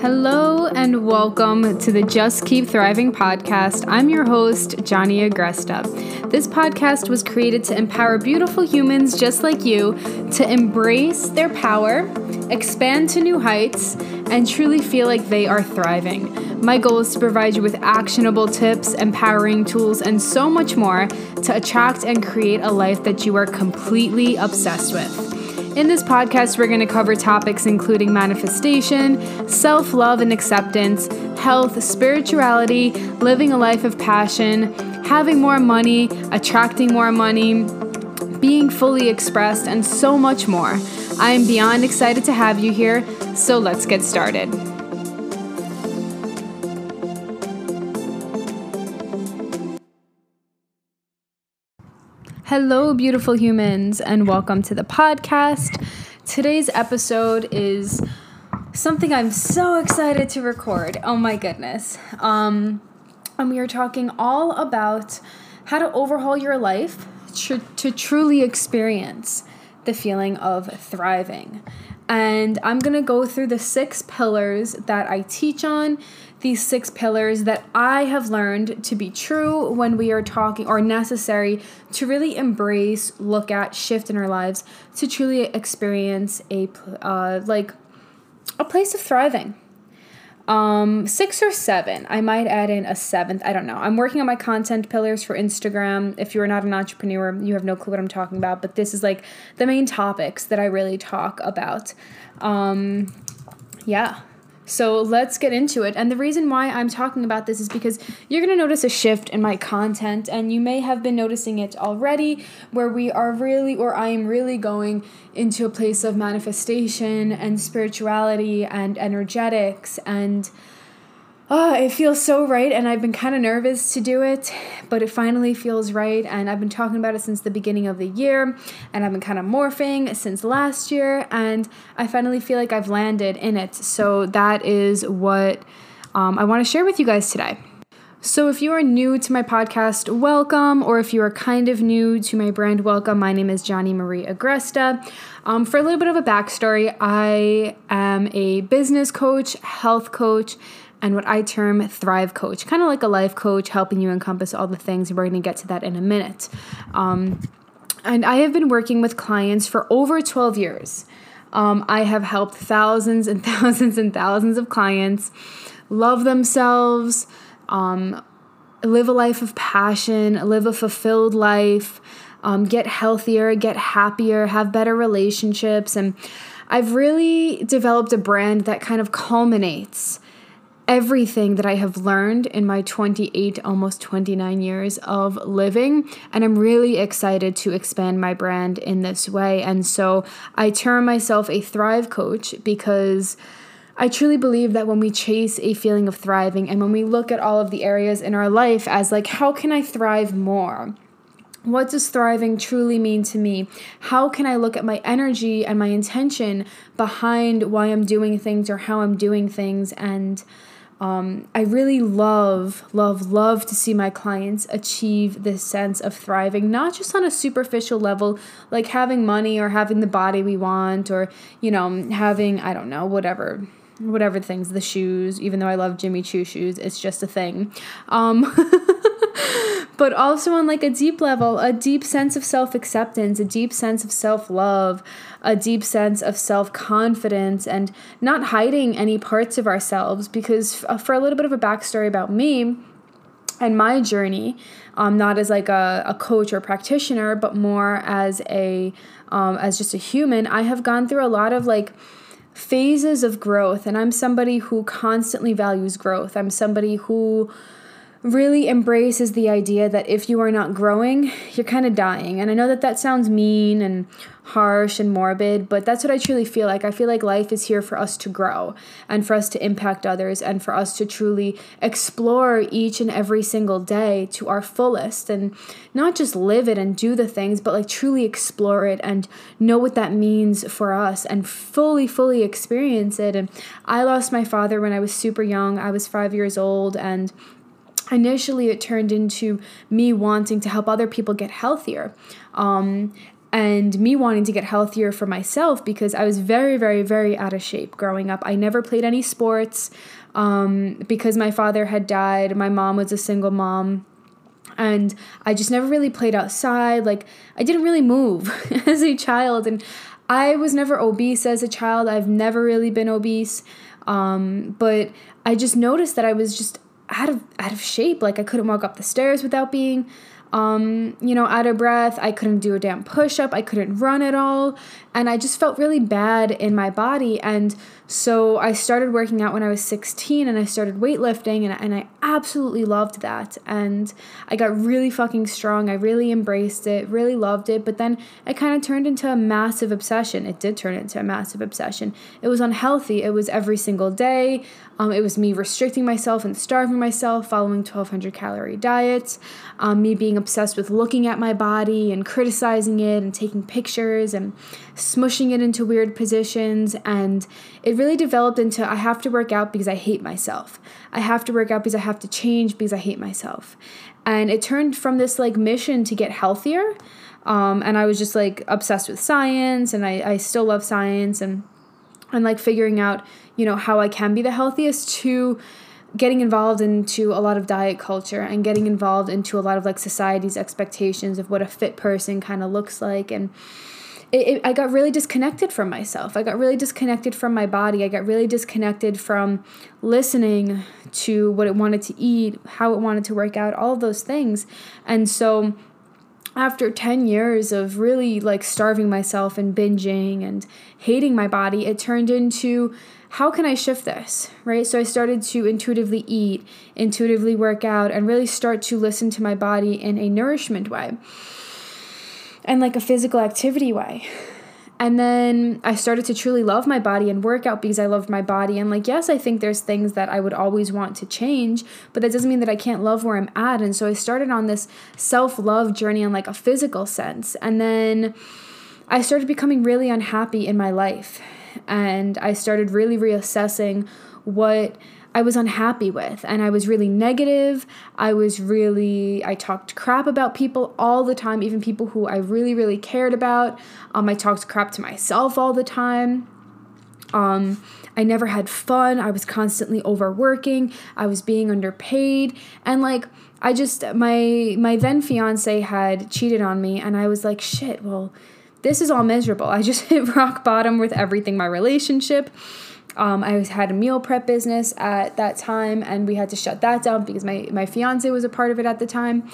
Hello and welcome to the Just Keep Thriving podcast. I'm your host, Johnny Agresta. This podcast was created to empower beautiful humans just like you to embrace their power, expand to new heights, and truly feel like they are thriving. My goal is to provide you with actionable tips, empowering tools, and so much more to attract and create a life that you are completely obsessed with. In this podcast, we're going to cover topics including manifestation, self love and acceptance, health, spirituality, living a life of passion, having more money, attracting more money, being fully expressed, and so much more. I am beyond excited to have you here, so let's get started. Hello, beautiful humans, and welcome to the podcast. Today's episode is something I'm so excited to record. Oh my goodness. Um, and we are talking all about how to overhaul your life tr- to truly experience the feeling of thriving. And I'm to go through the six pillars that I teach on these six pillars that I have learned to be true when we are talking or necessary to really embrace, look at, shift in our lives to truly experience a uh, like a place of thriving. Um, six or seven. I might add in a seventh. I don't know. I'm working on my content pillars for Instagram. If you're not an entrepreneur, you have no clue what I'm talking about. But this is like the main topics that I really talk about. Um, yeah. So let's get into it. And the reason why I'm talking about this is because you're going to notice a shift in my content, and you may have been noticing it already, where we are really, or I am really going into a place of manifestation and spirituality and energetics and oh, it feels so right. And I've been kind of nervous to do it, but it finally feels right. And I've been talking about it since the beginning of the year, and I've been kind of morphing since last year. And I finally feel like I've landed in it. So that is what um, I want to share with you guys today. So, if you are new to my podcast, welcome, or if you are kind of new to my brand, welcome. My name is Johnny Marie Agresta. Um, for a little bit of a backstory, I am a business coach, health coach, and what I term Thrive Coach, kind of like a life coach, helping you encompass all the things. We're going to get to that in a minute. Um, and I have been working with clients for over 12 years. Um, I have helped thousands and thousands and thousands of clients love themselves, um, live a life of passion, live a fulfilled life, um, get healthier, get happier, have better relationships. And I've really developed a brand that kind of culminates everything that I have learned in my 28, almost 29 years of living. And I'm really excited to expand my brand in this way. And so I term myself a Thrive Coach because. I truly believe that when we chase a feeling of thriving and when we look at all of the areas in our life as like, how can I thrive more? What does thriving truly mean to me? How can I look at my energy and my intention behind why I'm doing things or how I'm doing things and um, I really love, love, love to see my clients achieve this sense of thriving, not just on a superficial level, like having money or having the body we want, or, you know, having, I don't know, whatever, whatever things, the shoes, even though I love Jimmy Choo shoes, it's just a thing. Um, but also on like a deep level, a deep sense of self acceptance, a deep sense of self love, a deep sense of self confidence, and not hiding any parts of ourselves. Because uh, for a little bit of a backstory about me, and my journey, um, not as like a, a coach or practitioner, but more as a um, as just a human, I have gone through a lot of like phases of growth, and I'm somebody who constantly values growth. I'm somebody who really embraces the idea that if you are not growing, you're kind of dying. And I know that that sounds mean and harsh and morbid, but that's what I truly feel like. I feel like life is here for us to grow and for us to impact others and for us to truly explore each and every single day to our fullest and not just live it and do the things, but like truly explore it and know what that means for us and fully, fully experience it. And I lost my father when I was super young. I was five years old and initially it turned into me wanting to help other people get healthier um, and me wanting to get healthier for myself because I was very, very, very out of shape growing up. I never played any sports um, because my father had died. My mom was a single mom. And I just never really played outside. Like, I didn't really move as a child. And I was never obese as a child. I've never really been obese. Um, but I just noticed that I was just out of out of shape. Like I couldn't walk up the stairs without being um, you know, out of breath. I couldn't do a damn push up. I couldn't run at all. And I just felt really bad in my body. And so I started working out when I was 16 and I started weightlifting and, and I absolutely loved that. And I got really fucking strong. I really embraced it, really loved it. But then it kind of turned into a massive obsession. It did turn into a massive obsession. It was unhealthy. It was every single day. Um, it was me restricting myself and starving myself, following 1200 calorie diets, um, me being obsessed with looking at my body and criticizing it and taking pictures and smushing it into weird positions. And it really developed into I have to work out because I hate myself. I have to work out because I have to change because I hate myself. And it turned from this like mission to get healthier. Um, and I was just like obsessed with science and I, I still love science and and like figuring out, you know, how I can be the healthiest to getting involved into a lot of diet culture and getting involved into a lot of like society's expectations of what a fit person kind of looks like and it, it, I got really disconnected from myself. I got really disconnected from my body. I got really disconnected from listening to what it wanted to eat, how it wanted to work out, all of those things. And so after 10 years of really like starving myself and binging and hating my body, it turned into how can I shift this, right? So I started to intuitively eat, intuitively work out, and really start to listen to my body in a nourishment way and like a physical activity way. And then I started to truly love my body and work out because I loved my body. And like, yes, I think there's things that I would always want to change, but that doesn't mean that I can't love where I'm at. And so I started on this self love journey in like a physical sense. And then I started becoming really unhappy in my life. And I started really reassessing what I was unhappy with and I was really negative. I was really I talked crap about people all the time, even people who I really really cared about. Um I talked crap to myself all the time. Um I never had fun. I was constantly overworking. I was being underpaid and like I just my my then fiance had cheated on me and I was like, "Shit, well, this is all miserable. I just hit rock bottom with everything my relationship um, I had a meal prep business at that time, and we had to shut that down because my my fiance was a part of it at the time.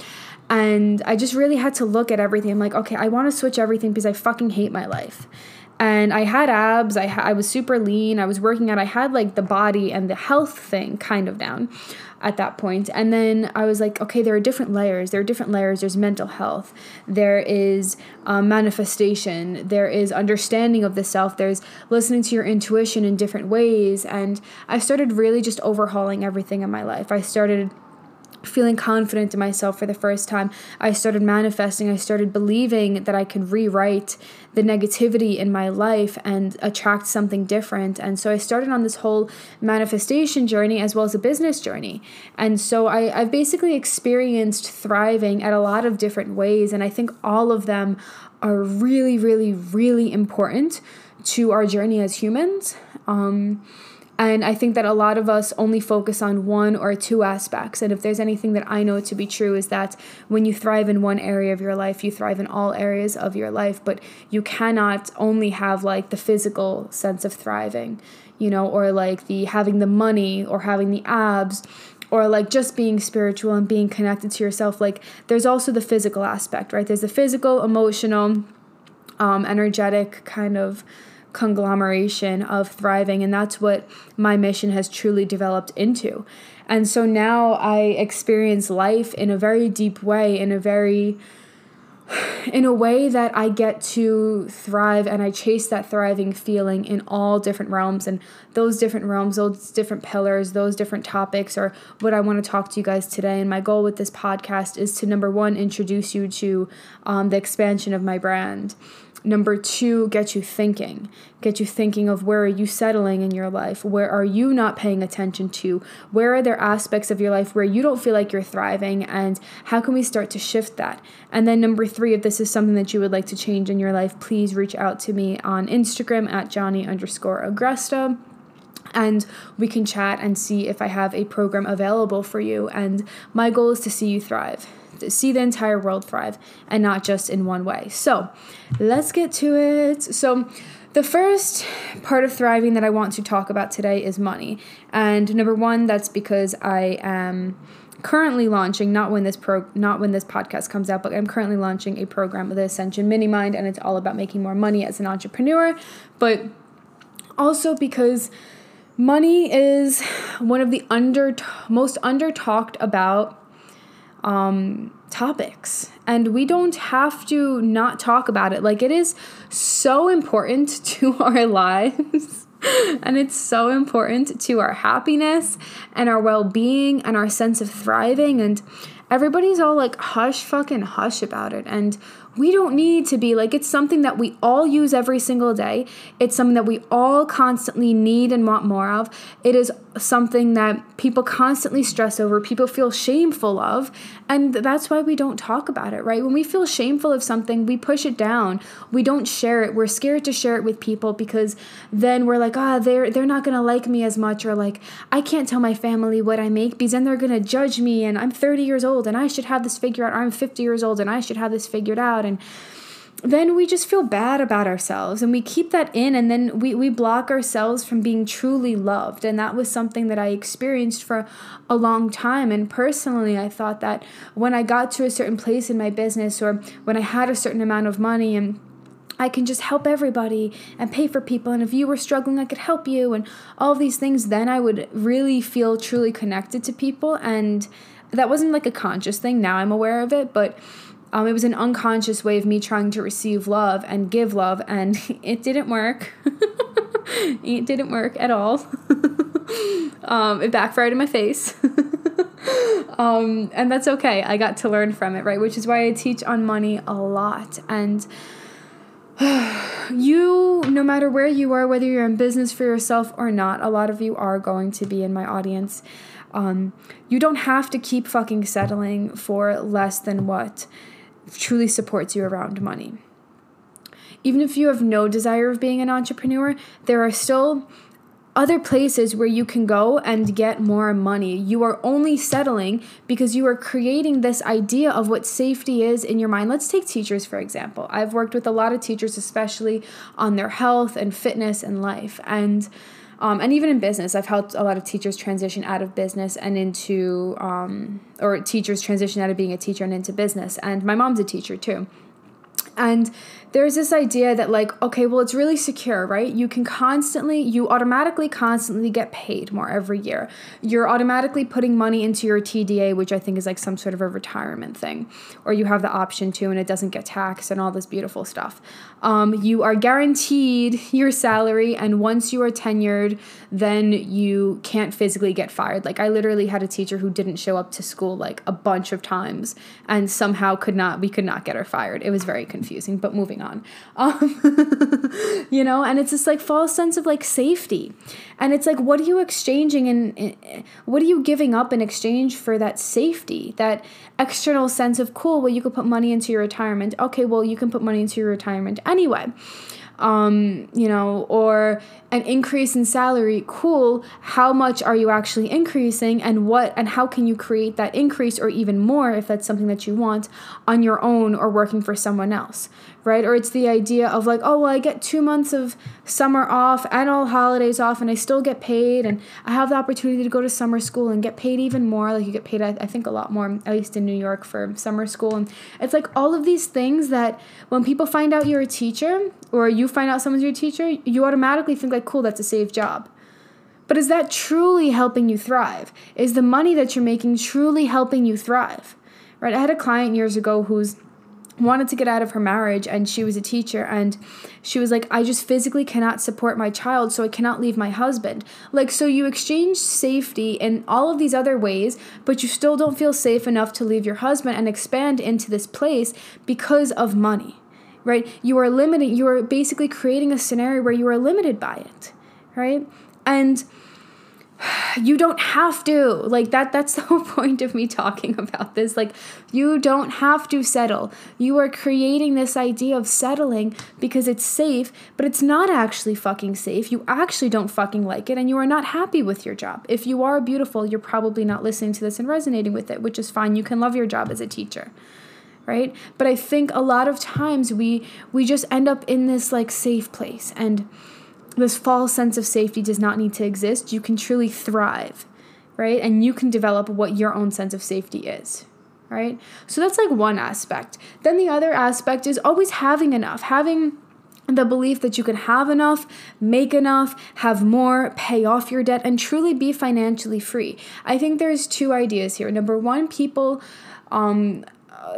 And I just really had to look at everything. I'm like, okay, I want to switch everything because I fucking hate my life. And I had abs. I ha- I was super lean. I was working out. I had like the body and the health thing kind of down at that point. And then I was like, okay, there are different layers. There are different layers. There's mental health, there is um, manifestation, there is understanding of the self, there's listening to your intuition in different ways. And I started really just overhauling everything in my life. I started feeling confident in myself for the first time. I started manifesting, I started believing that I could rewrite the negativity in my life and attract something different. And so I started on this whole manifestation journey as well as a business journey. And so I, I've basically experienced thriving at a lot of different ways. And I think all of them are really, really, really important to our journey as humans. Um, and I think that a lot of us only focus on one or two aspects. And if there's anything that I know to be true, is that when you thrive in one area of your life, you thrive in all areas of your life. But you cannot only have like the physical sense of thriving, you know, or like the having the money or having the abs or like just being spiritual and being connected to yourself. Like there's also the physical aspect, right? There's the physical, emotional, um, energetic kind of conglomeration of thriving. And that's what my mission has truly developed into. And so now I experience life in a very deep way, in a very in a way that I get to thrive and I chase that thriving feeling in all different realms and those different realms, those different pillars, those different topics are what I want to talk to you guys today. And my goal with this podcast is to number one, introduce you to um, the expansion of my brand Number two, get you thinking. Get you thinking of where are you settling in your life? Where are you not paying attention to? Where are there aspects of your life where you don't feel like you're thriving? And how can we start to shift that? And then number three, if this is something that you would like to change in your life, please reach out to me on Instagram at Johnny underscore Agresta and we can chat and see if I have a program available for you. And my goal is to see you thrive, see the entire world thrive, and not just in one way. So let's get to it. So, the first part of thriving that I want to talk about today is money. And number one, that's because I am currently launching not when this pro not when this podcast comes out but i'm currently launching a program with ascension mini mind and it's all about making more money as an entrepreneur but also because money is one of the under most under talked about um, topics. And we don't have to not talk about it. Like it is so important to our lives. And it's so important to our happiness and our well-being and our sense of thriving. And everybody's all like hush fucking hush about it. And we don't need to be like it's something that we all use every single day. It's something that we all constantly need and want more of. It is something that people constantly stress over, people feel shameful of, and that's why we don't talk about it, right? When we feel shameful of something, we push it down. We don't share it. We're scared to share it with people because then we're like, "Ah, oh, they're they're not going to like me as much or like I can't tell my family what I make because then they're going to judge me and I'm 30 years old and I should have this figured out. Or I'm 50 years old and I should have this figured out." And then we just feel bad about ourselves and we keep that in and then we, we block ourselves from being truly loved and that was something that i experienced for a long time and personally i thought that when i got to a certain place in my business or when i had a certain amount of money and I can just help everybody and pay for people. And if you were struggling, I could help you, and all these things. Then I would really feel truly connected to people. And that wasn't like a conscious thing. Now I'm aware of it, but um, it was an unconscious way of me trying to receive love and give love, and it didn't work. it didn't work at all. um, it backfired in my face. um, and that's okay. I got to learn from it, right? Which is why I teach on money a lot. And you, no matter where you are, whether you're in business for yourself or not, a lot of you are going to be in my audience. Um, you don't have to keep fucking settling for less than what truly supports you around money. Even if you have no desire of being an entrepreneur, there are still other places where you can go and get more money. You are only settling because you are creating this idea of what safety is in your mind. Let's take teachers, for example. I've worked with a lot of teachers, especially on their health and fitness and life. And um, and even in business, I've helped a lot of teachers transition out of business and into, um, or teachers transition out of being a teacher and into business. And my mom's a teacher too. And there's this idea that, like, okay, well, it's really secure, right? You can constantly, you automatically, constantly get paid more every year. You're automatically putting money into your TDA, which I think is like some sort of a retirement thing, or you have the option to, and it doesn't get taxed and all this beautiful stuff. Um, you are guaranteed your salary, and once you are tenured, then you can't physically get fired. Like, I literally had a teacher who didn't show up to school like a bunch of times, and somehow could not, we could not get her fired. It was very confusing, but moving on. Um, you know, and it's this like false sense of like safety. And it's like, what are you exchanging and what are you giving up in exchange for that safety, that external sense of cool? Well, you could put money into your retirement. Okay, well, you can put money into your retirement anyway um, you know, or an increase in salary, cool. How much are you actually increasing and what and how can you create that increase or even more if that's something that you want on your own or working for someone else, right? Or it's the idea of like, oh, well, I get two months of summer off and all holidays off, and I still get paid, and I have the opportunity to go to summer school and get paid even more. Like, you get paid, I, I think, a lot more, at least in New York, for summer school. And it's like all of these things that when people find out you're a teacher or you find out someone's your teacher, you automatically think, like, cool, that's a safe job. But is that truly helping you thrive? Is the money that you're making truly helping you thrive? Right? I had a client years ago who's wanted to get out of her marriage and she was a teacher and she was like I just physically cannot support my child so I cannot leave my husband. Like so you exchange safety in all of these other ways but you still don't feel safe enough to leave your husband and expand into this place because of money. right? You are limiting, you are basically creating a scenario where you are limited by it, right? And you don't have to. Like that that's the whole point of me talking about this. Like you don't have to settle. You are creating this idea of settling because it's safe but it's not actually fucking safe. You actually don't fucking like it and you are not happy with your job. If you are beautiful you're probably not listening to this and resonating with it which is fine. You can love your job as a teacher right? But i think a lot of times we we just end up in this like safe place. And this false sense of safety does not need to exist. You can truly thrive, right? And you can develop what your own sense of safety is, right? So that's like one aspect. Then the other aspect is always having enough, having the belief that you can have enough, make enough, have more, pay off your debt, and truly be financially free. I think there's two ideas here. Number one, people um,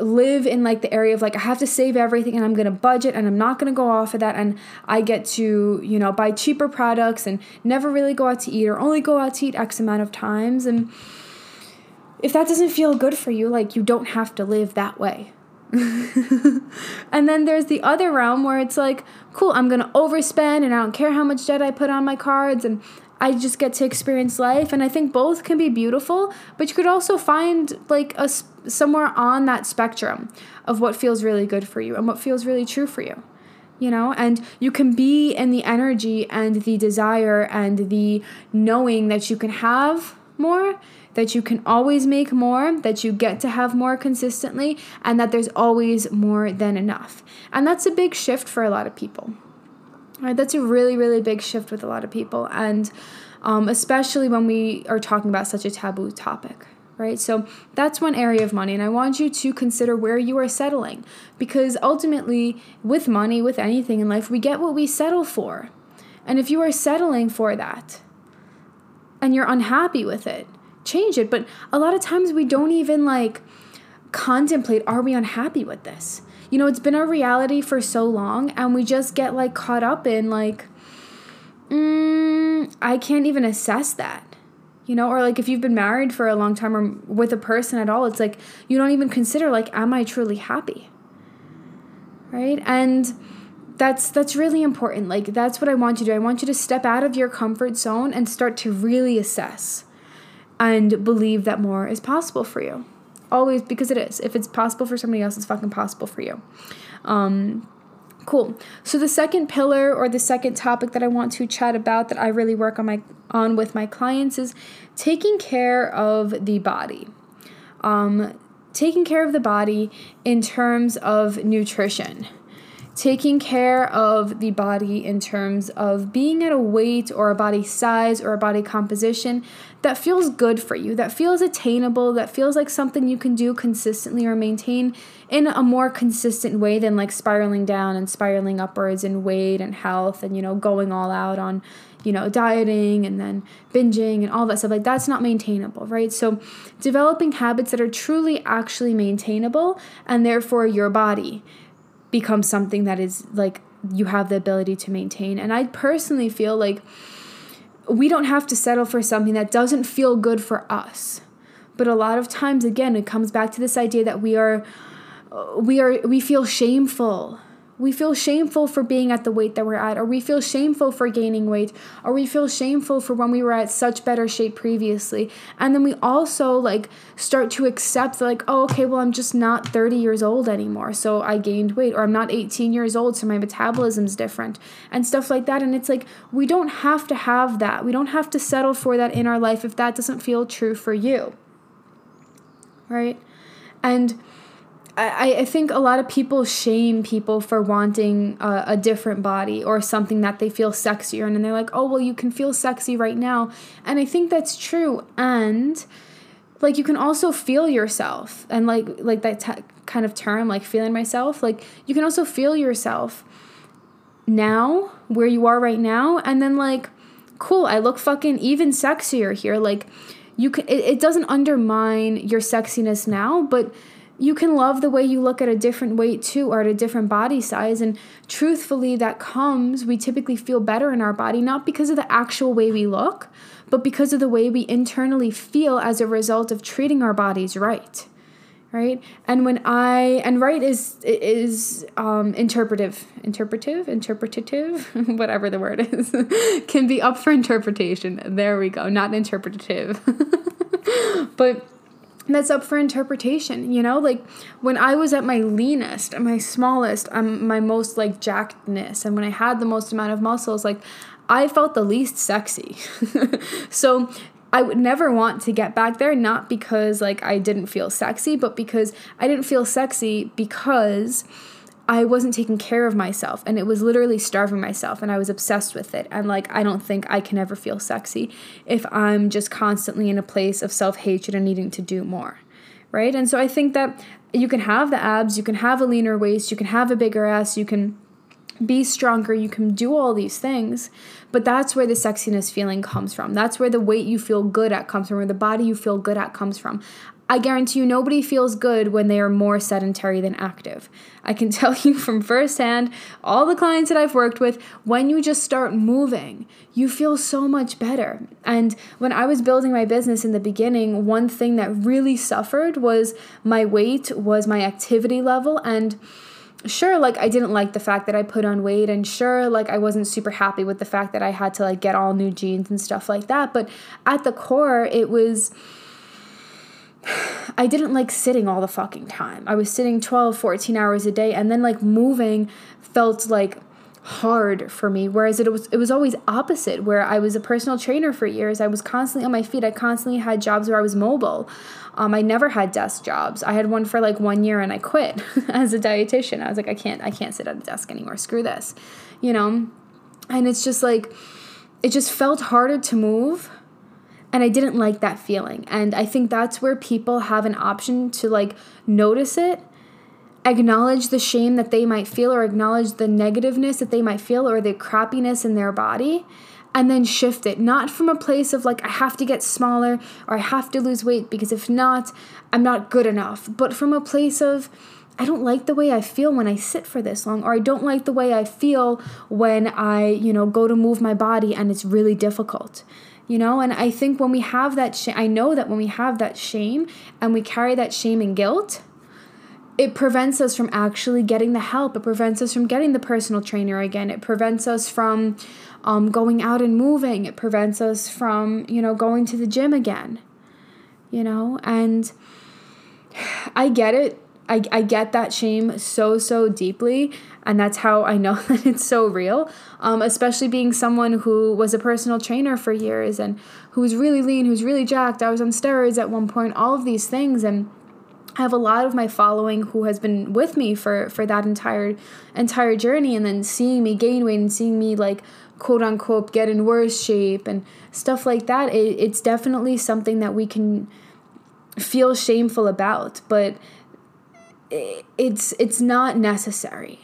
live in like the area of like I have to save everything and I'm going to budget and I'm not going to go off of that. And I get to, you know, buy cheaper products and never really go out to eat or only go out to eat X amount of times. And if that doesn't feel good for you, like you don't have to live that way. and then there's the other realm where it's like, cool, I'm going to overspend and I don't care how much debt I put on my cards and I just get to experience life. And I think both can be beautiful, but you could also find like a somewhere on that spectrum of what feels really good for you and what feels really true for you. You know, and you can be in the energy and the desire and the knowing that you can have more, that you can always make more, that you get to have more consistently, and that there's always more than enough. And that's a big shift for a lot of people. Right, that's a really, really big shift with a lot of people, and um, especially when we are talking about such a taboo topic, right? So that's one area of money, and I want you to consider where you are settling because ultimately, with money, with anything in life, we get what we settle for. And if you are settling for that and you're unhappy with it, change it. But a lot of times we don't even like contemplate are we unhappy with this? you know, it's been our reality for so long, and we just get like caught up in like, mm, I can't even assess that. You know, or like if you've been married for a long time or with a person at all, it's like you don't even consider like, am I truly happy? Right? And that's that's really important. Like that's what I want you to do. I want you to step out of your comfort zone and start to really assess and believe that more is possible for you. Always, because it is. If it's possible for somebody else, it's fucking possible for you. Um, cool. So the second pillar or the second topic that I want to chat about that I really work on my on with my clients is taking care of the body. Um, taking care of the body in terms of nutrition taking care of the body in terms of being at a weight or a body size or a body composition that feels good for you, that feels attainable, that feels like something you can do consistently or maintain in a more consistent way than like spiraling down and spiraling upwards in weight and health and, you know, going all out on, you know, dieting and then binging and all that stuff. Like that's not maintainable, right? So developing habits that are truly actually maintainable and therefore your body becomes something that is like you have the ability to maintain. And I personally feel like we don't have to settle for something that doesn't feel good for us. But a lot of times again it comes back to this idea that we are we are we feel shameful we feel shameful for being at the weight that we're at, or we feel shameful for gaining weight, or we feel shameful for when we were at such better shape previously. And then we also like start to accept like, oh, okay, well, I'm just not 30 years old anymore, so I gained weight, or I'm not 18 years old, so my metabolism's different, and stuff like that. And it's like we don't have to have that. We don't have to settle for that in our life if that doesn't feel true for you. Right? And I, I think a lot of people shame people for wanting a, a, different body or something that they feel sexier in. And they're like, oh, well, you can feel sexy right now. And I think that's true. And like you can also feel yourself and like like that t- kind of term like feeling myself like you can also feel yourself now where you are right now and then like cool i look fucking even sexier here like you can it, it doesn't undermine your sexiness now but you can love the way you look at a different weight too or at a different body size. And truthfully that comes we typically feel better in our body not because of the actual way we look but because of the way we internally feel as a result of treating our bodies right right? And when i and right is is um interpretive interpretive interpretative whatever the word is can be up for interpretation. There we go not interpretative. But that's up for interpretation you know? Like when i was at my leanest my smallest um, my most like jackedness and when i had the most amount of muscles like i felt the least sexy. So I would never want to get back there, not because like I didn't feel sexy, but because I didn't feel sexy because I wasn't taking care of myself and it was literally starving myself and I was obsessed with it. And like, I don't think I can ever feel sexy if I'm just constantly in a place of self hatred and needing to do more. Right. And so I think that you can have the abs, you can have a leaner waist, you can have a bigger ass, you can be stronger, you can do all these things. But that's where the sexiness feeling comes from. That's where the weight you feel good at comes from, or the body you feel good at comes from. I guarantee you, nobody feels good when they are more sedentary than active. I can tell you from firsthand, all the clients that I've worked with, when you just start moving, you feel so much better. And when I was building my business in the beginning, one thing that really suffered was my weight, was my activity level, and sure like i didn't like the fact that i put on weight and sure like i wasn't super happy with the fact that i had to like get all new jeans and stuff like that but at the core it was I didn't like sitting all the fucking time. I was sitting 12, 14 hours a day and then like moving felt like hard for me whereas it was it was always opposite where I was a personal trainer for years. I was constantly on my feet. I constantly had jobs where I was mobile. Um, I never had desk jobs. I had one for like one year and I quit as a dietitian. I was like I can't I can't sit at a desk anymore. Screw this. You know? And it's just like it just felt harder to move and I didn't like that feeling. And I think that's where people have an option to like notice it, acknowledge the shame that they might feel, or acknowledge the negativeness that they might feel, or the crappiness in their body, and then shift it. Not from a place of like, I have to get smaller or I have to lose weight because if not, I'm not good enough, but from a place of, I don't like the way I feel when I sit for this long, or I don't like the way I feel when I, you know, go to move my body and it's really difficult you know? And i think when we have that sh- i know that when we have that shame and we carry that shame and guilt it prevents us from actually getting the help. It prevents us from getting the personal trainer again. It prevents us from um, going out and moving. It prevents us from you know going to the gym again you know? And i get it I, I get that shame so so deeply and that's how i know that it's so real um, especially being someone who was a personal trainer for years and who was really lean who's really jacked i was on steroids at one point all of these things and I have a lot of my following who has been with me for for that entire entire journey and then seeing me gain weight and seeing me like quote unquote get in worse shape and stuff like that it, it's definitely something that we can feel shameful about but it's it's not necessary.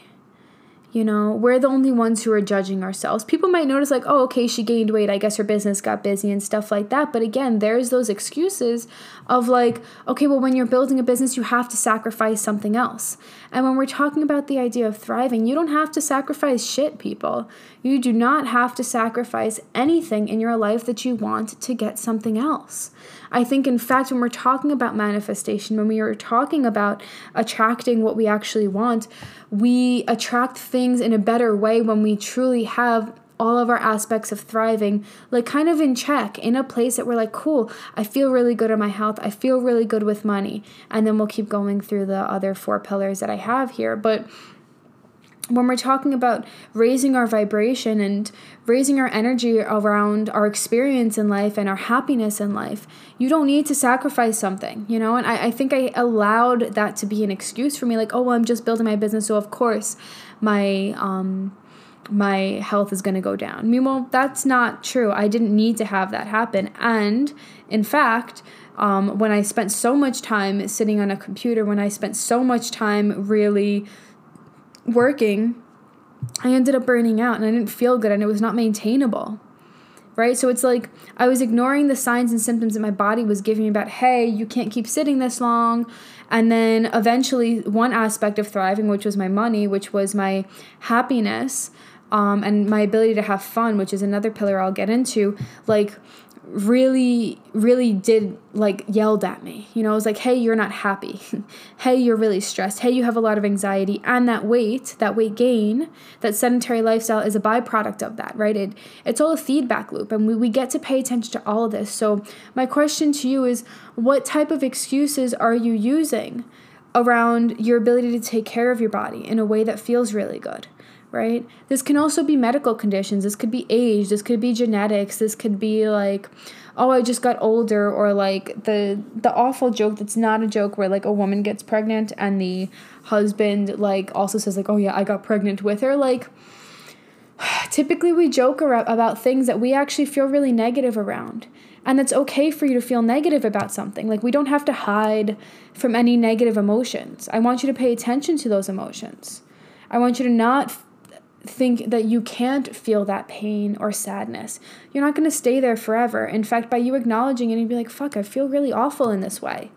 You know we're the only ones who are judging ourselves. People might notice like oh okay she gained weight. I guess her business got busy and stuff like that. But again there's those excuses of like okay well when you're building a business you have to sacrifice something else. And when we're talking about the idea of thriving you don't have to sacrifice shit people. You do not have to sacrifice anything in your life that you want to get something else. I think, in fact, when we're talking about manifestation, when we are talking about attracting what we actually want, we attract things in a better way when we truly have all of our aspects of thriving like kind of in check in a place that we're like cool i feel really good in my health i feel really good with money and then we'll keep going through the other four pillars that i have here but when we're talking about raising our vibration and raising our energy around our experience in life and our happiness in life, you don't need to sacrifice something, you know? And I, I think I allowed that to be an excuse for me, like, oh, well, I'm just building my business, so of course my um my health is going to go down. Meanwhile, that's not true. I didn't need to have that happen. And in fact, um, when I spent so much time sitting on a computer, when I spent so much time really working, I ended up burning out and I didn't feel good and it was not maintainable. Right? So it's like I was ignoring the signs and symptoms that my body was giving me about, hey, you can't keep sitting this long. And then eventually, one aspect of thriving, which was my money, which was my happiness, um, and my ability to have fun, which is another pillar I'll get into, like really really did like yelled at me. You know it was like hey you're not happy. Hey you're really stressed. Hey you have a lot of anxiety. And that weight that weight gain that sedentary lifestyle is a byproduct of that right? It it's all a feedback loop and we, we get to pay attention to all of this. So my question to you is what type of excuses are you using around your ability to take care of your body in a way that feels really good right? This can also be medical conditions. This could be age. This could be genetics. This could be like, oh, I just got older, or like the the awful joke that's not a joke where like a woman gets pregnant and the husband like also says like, oh yeah, I got pregnant with her. Like, typically we joke about things that we actually feel really negative around. And it's okay for you to feel negative about something. Like, we don't have to hide from any negative emotions. I want you to pay attention to those emotions. I want you to not think that you can't feel that pain or sadness. You're not going to stay there forever. In fact, by you acknowledging it, you'd be like, fuck, I feel really awful in this way.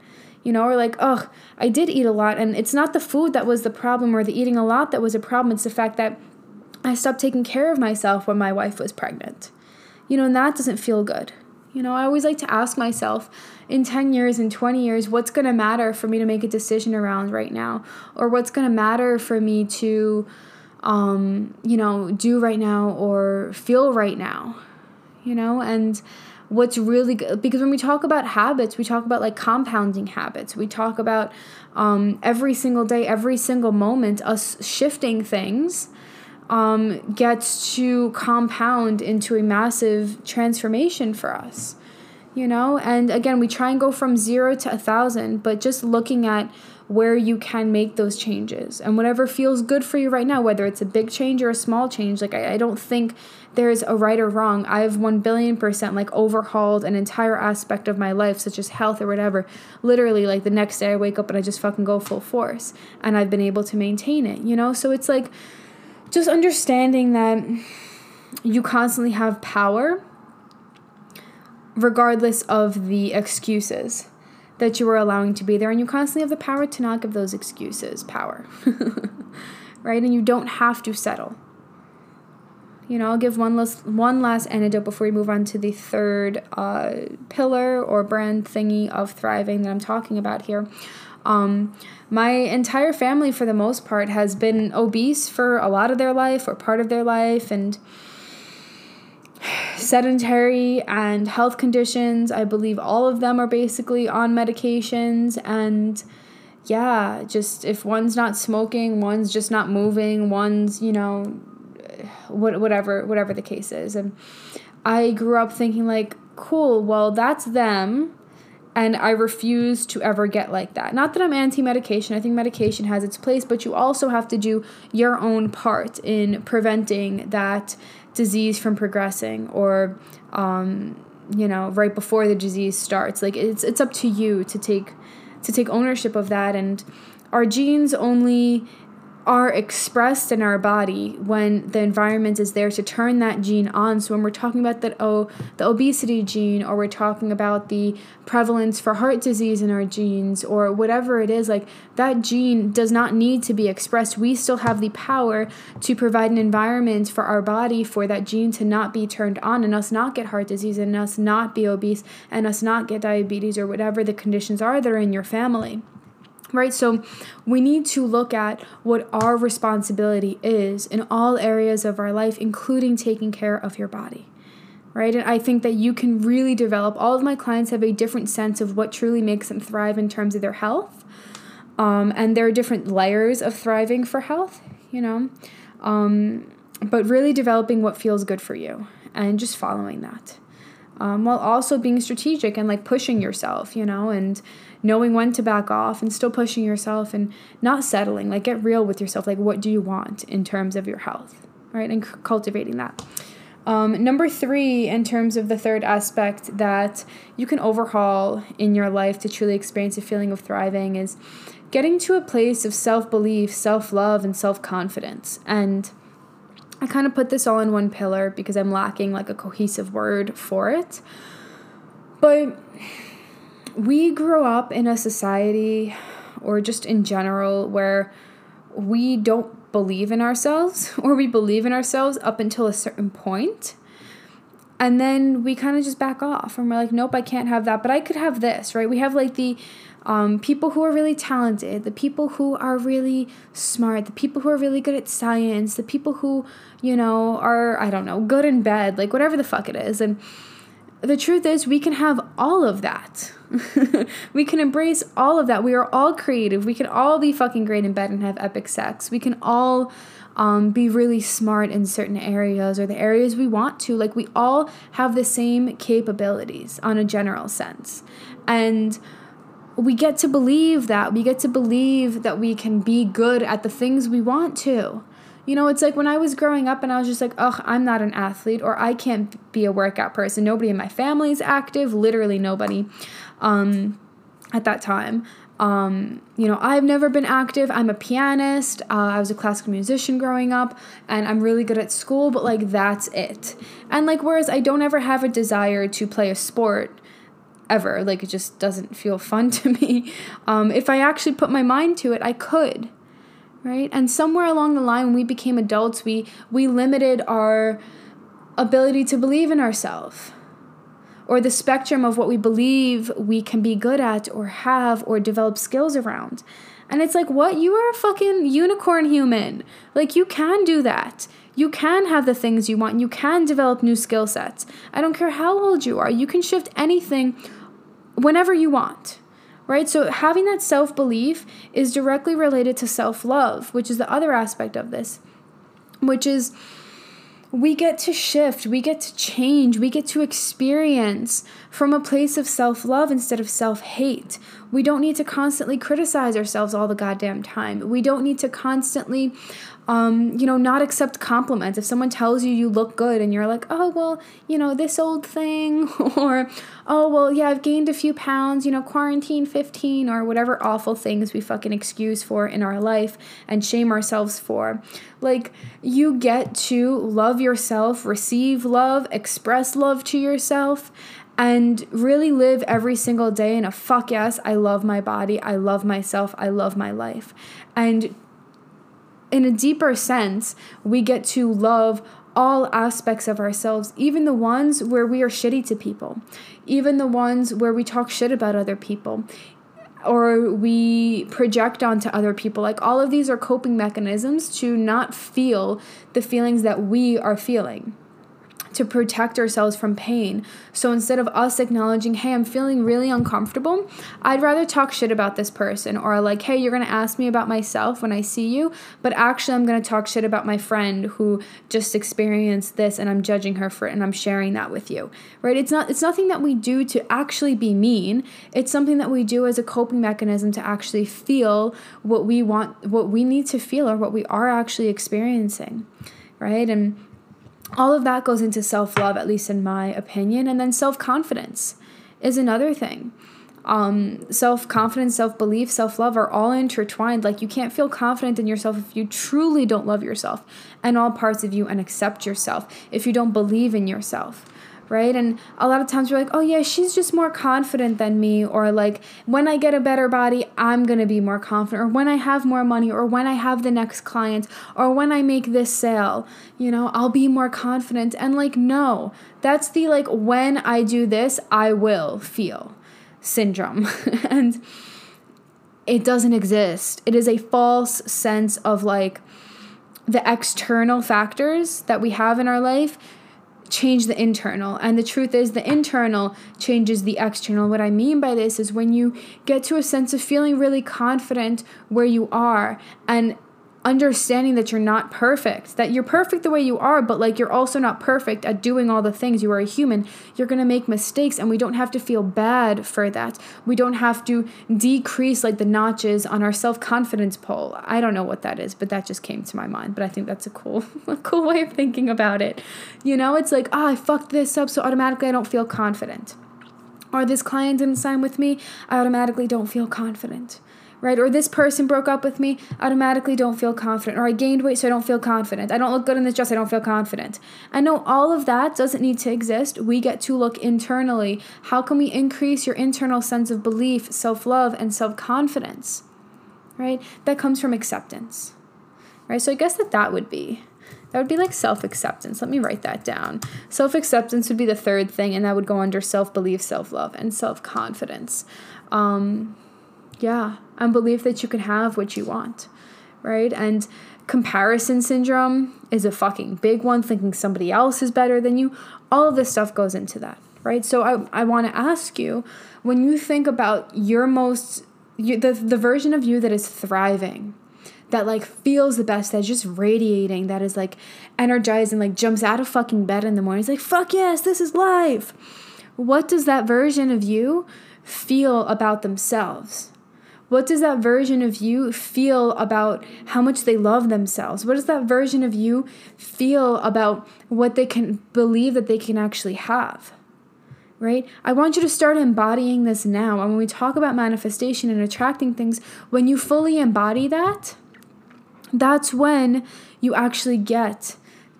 You know, or like, ugh, I did eat a lot. And it's not the food that was the problem or the eating a lot that was a problem. It's the fact that I stopped taking care of myself when my wife was pregnant. You know, and that doesn't feel good. You know, I always like to ask myself in 10 years, in 20 years, what's going to matter for me to make a decision around right now? Or what's going to matter for me to um, you know, do right now or feel right now, you know, and what's really good because when we talk about habits, we talk about like compounding habits. We talk about um, every single day, every single moment, us shifting things um, gets to compound into a massive transformation for us, you know. And again, we try and go from zero to a thousand, but just looking at where you can make those changes and whatever feels good for you right now, whether it's a big change or a small change. Like, I, I don't think there's a right or wrong. I've 1 billion percent like overhauled an entire aspect of my life, such as health or whatever. Literally, like the next day I wake up and I just fucking go full force and I've been able to maintain it, you know? So it's like just understanding that you constantly have power regardless of the excuses that you are allowing to be there and you constantly have the power to not give those excuses power. Right? And you don't have to settle. You know i'll give one last one last anecdote before we move on to the third uh, pillar or brand thingy of thriving that i'm talking about here. Um, my entire family for the most part has been obese for a lot of their life or part of their life and sedentary and health conditions. I believe all of them are basically on medications and yeah, just if one's not smoking, one's just not moving, one's, you know, what whatever whatever the case is. And I grew up thinking like, cool, well, that's them and I refuse to ever get like that. Not that I'm anti medication, I think medication has its place, but you also have to do your own part in preventing that disease from progressing or um, you know right before the disease starts. Like it's it's up to you to take to take ownership of that. And our genes only are expressed in our body when the environment is there to turn that gene on. So when we're talking about that oh the obesity gene or we're talking about the prevalence for heart disease in our genes or whatever it is like that gene does not need to be expressed. We still have the power to provide an environment for our body for that gene to not be turned on and us not get heart disease and us not be obese and us not get diabetes or whatever the conditions are that are in your family right? So we need to look at what our responsibility is in all areas of our life, including taking care of your body. Right? And I think that you can really develop. All of my clients have a different sense of what truly makes them thrive in terms of their health. Um, and there are different layers of thriving for health, you know. Um, but really developing what feels good for you and just following that. Um, while also being strategic and like pushing yourself, you know, and knowing when to back off and still pushing yourself and not settling. Like, get real with yourself. Like, what do you want in terms of your health, right? And c- cultivating that. Um, number three, in terms of the third aspect that you can overhaul in your life to truly experience a feeling of thriving, is getting to a place of self belief, self love, and self confidence. And I kind of put this all in one pillar because I'm lacking like a cohesive word for it. But we grew up in a society or just in general where we don't believe in ourselves or we believe in ourselves up until a certain point and then we kind of just back off and we're like nope i can't have that. But i could have this right? We have like the um, people who are really talented the people who are really smart the people who are really good at science the people who you know are i don't know good in bed like whatever the fuck it is and the truth is we can have all of that we can embrace all of that we are all creative we can all be fucking great in bed and have epic sex we can all um, be really smart in certain areas or the areas we want to. Like, we all have the same capabilities on a general sense. And we get to believe that. We get to believe that we can be good at the things we want to. You know, it's like when I was growing up and I was just like, oh, I'm not an athlete or I can't be a workout person. Nobody in my family is active, literally nobody um, at that time. Um, you know, I've never been active. I'm a pianist. Uh, I was a classical musician growing up, and I'm really good at school, but like that's it. And like, whereas I don't ever have a desire to play a sport ever, like it just doesn't feel fun to me. Um, if I actually put my mind to it, I could, right? And somewhere along the line, when we became adults, we we limited our ability to believe in ourselves or the spectrum of what we believe we can be good at or have or develop skills around. And it's like, what? You are a fucking unicorn human. Like, you can do that. You can have the things you want. You can develop new skill sets. I don't care how old you are. You can shift anything whenever you want. Right? So, having that self belief is directly related to self love, which is the other aspect of this, which is we get to shift, we get to change, we get to experience from a place of self love instead of self hate. We don't need to constantly criticize ourselves all the goddamn time. We don't need to constantly um, you know, not accept compliments. If someone tells you you look good and you're like, oh, well, you know, this old thing, or, oh, well, yeah, I've gained a few pounds, you know, quarantine 15, or whatever awful things we fucking excuse for in our life and shame ourselves for. Like, you get to love yourself, receive love, express love to yourself, and really live every single day in a fuck yes, I love my body, I love myself, I love my life. And in a deeper sense, we get to love all aspects of ourselves, even the ones where we are shitty to people, even the ones where we talk shit about other people, or we project onto other people. Like all of these are coping mechanisms to not feel the feelings that we are feeling to protect ourselves from pain. So instead of us acknowledging, hey, I'm feeling really uncomfortable, I'd rather talk shit about this person or like, hey, you're gonna ask me about myself when I see you, but actually I'm gonna talk shit about my friend who just experienced this and I'm judging her for it and I'm sharing that with you. Right? It's not it's nothing that we do to actually be mean. It's something that we do as a coping mechanism to actually feel what we want what we need to feel or what we are actually experiencing. Right? And all of that goes into self love, at least in my opinion. And then self confidence is another thing. Um, self confidence, self belief, self love are all intertwined. Like, you can't feel confident in yourself if you truly don't love yourself and all parts of you and accept yourself, if you don't believe in yourself right? And a lot of times we're like, oh yeah, she's just more confident than me, or like when I get a better body, I'm gonna be more confident, or when I have more money, or when I have the next client, or when I make this sale, you know, I'll be more confident. And like, no, that's the like, when I do this, I will feel syndrome. and it doesn't exist. It is a false sense of like, the external factors that we have in our life change the internal. And the truth is, the internal changes the external. What I mean by this is when you get to a sense of feeling really confident where you are and understanding that you're not perfect, that you're perfect the way you are, but like you're also not perfect at doing all the things. You are a human. You're going to make mistakes, and we don't have to feel bad for that. We don't have to decrease like the notches on our self confidence pole. I don't know what that is, but that just came to my mind. But I think that's a cool, a cool way of thinking about it. You know, it's like, oh, I fucked this up, so automatically I don't feel confident. Or this client didn't sign with me, I automatically don't feel confident right? Or this person broke up with me, automatically don't feel confident. Or I gained weight, so I don't feel confident. I don't look good in this dress, I don't feel confident. I know all of that doesn't need to exist. We get to look internally. How can we increase your internal sense of belief, self love, and self confidence, right? That comes from acceptance, right? So I guess that that would be That would be like self acceptance. Let me write that down. Self acceptance would be the third thing, and that would go under self belief, self love, and self confidence. Um, yeah, and belief that you can have what you want, right? And comparison syndrome is a fucking big one, thinking somebody else is better than you. All of this stuff goes into that, right? So I, I want to ask you when you think about your most, you, the, the version of you that is thriving, that like feels the best, that's just radiating, that is like energized and like jumps out of fucking bed in the morning. It's like, fuck yes, this is life. What does that version of you feel about themselves? What does that version of you feel about how much they love themselves? What does that version of you feel about what they can believe that they can actually have? Right? I want you to start embodying this now. And when we talk about manifestation and attracting things, when you fully embody that, that's when you actually get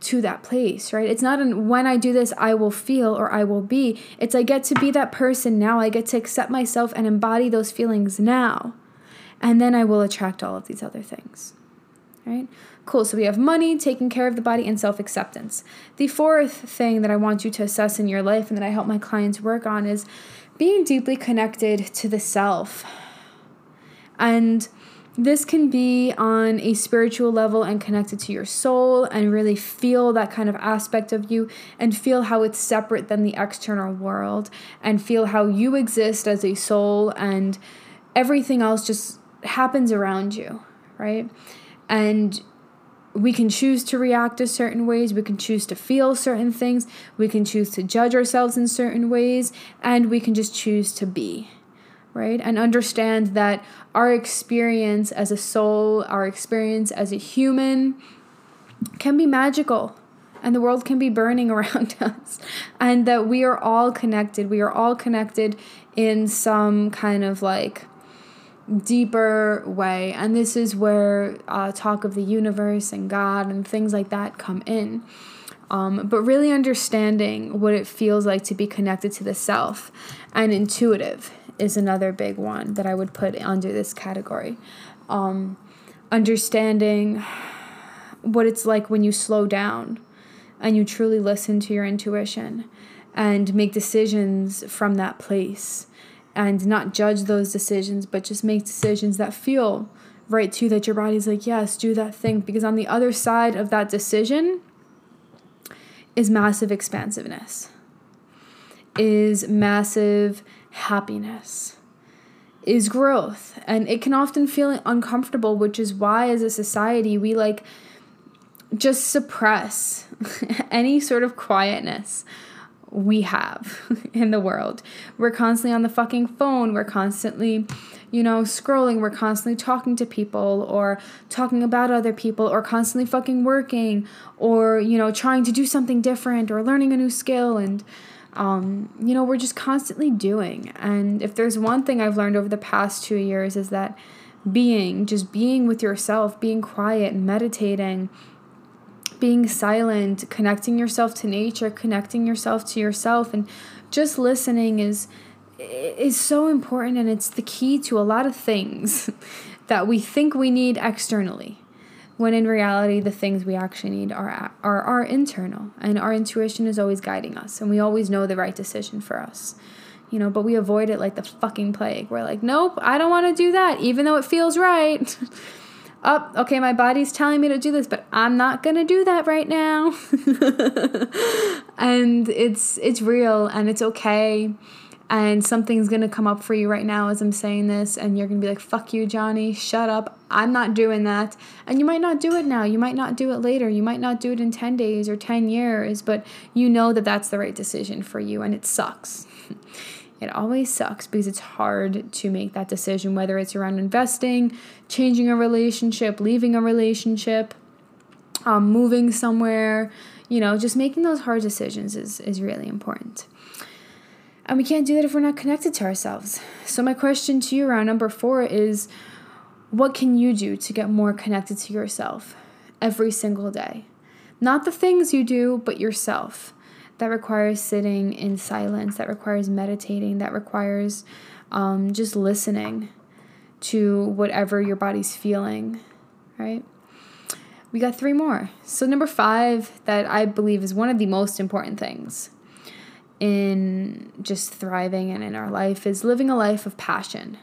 to that place, right? It's not an when I do this, I will feel or I will be. It's I get to be that person now. I get to accept myself and embody those feelings now. And then I will attract all of these other things, right? Cool. So we have money, taking care of the body, and self acceptance. The fourth thing that I want you to assess in your life and that I help my clients work on is being deeply connected to the self. And this can be on a spiritual level and connected to your soul and really feel that kind of aspect of you and feel how it's separate than the external world and feel how you exist as a soul and everything else just happens around you, right? And we can choose to react a certain ways, we can choose to feel certain things, we can choose to judge ourselves in certain ways, and we can just choose to be right? And understand that our experience as a soul, our experience as a human can be magical and the world can be burning around us and that we are all connected. We are all connected in some kind of like deeper way. And this is where uh, talk of the universe and God and things like that come in. Um, but really understanding what it feels like to be connected to the self and intuitive is another big one that I would put under this category. Um, understanding what it's like when you slow down and you truly listen to your intuition and make decisions from that place and not judge those decisions, but just make decisions that feel right to that your body's like, yes, do that thing. Because on the other side of that decision is massive expansiveness, is massive happiness is growth and it can often feel uncomfortable which is why as a society we like just suppress any sort of quietness we have in the world. We're constantly on the fucking phone. We're constantly, you know, scrolling. We're constantly talking to people or talking about other people or constantly fucking working or, you know, trying to do something different or learning a new skill. And um, you know, we're just constantly doing. And if there's one thing I've learned over the past two years is that being, just being with yourself, being quiet, meditating, being silent, connecting yourself to nature, connecting yourself to yourself, and just listening is is so important and it's the key to a lot of things that we think we need externally when in reality the things we actually need are are are internal and our intuition is always guiding us and we always know the right decision for us. You know but we avoid it like the fucking plague. We're like nope i don't want to do that even though it feels right. Up oh, okay my body's telling me to do this but i'm not gonna do that right now. And it's it's real and it's okay and something's gonna come up for you right now as I'm saying this, and you're gonna be like, fuck you, Johnny, shut up, I'm not doing that. And you might not do it now, you might not do it later, you might not do it in 10 days or 10 years, but you know that that's the right decision for you, and it sucks. it always sucks because it's hard to make that decision, whether it's around investing, changing a relationship, leaving a relationship, um, moving somewhere, you know, just making those hard decisions is, is really important. And we can't do that if we're not connected to ourselves. So, my question to you around number four is what can you do to get more connected to yourself every single day? Not the things you do, but yourself. That requires sitting in silence, that requires meditating, that requires um, just listening to whatever your body's feeling, right? we got three more. So, number five, that I believe is one of the most important things in just thriving and in our life, is living a life of passion.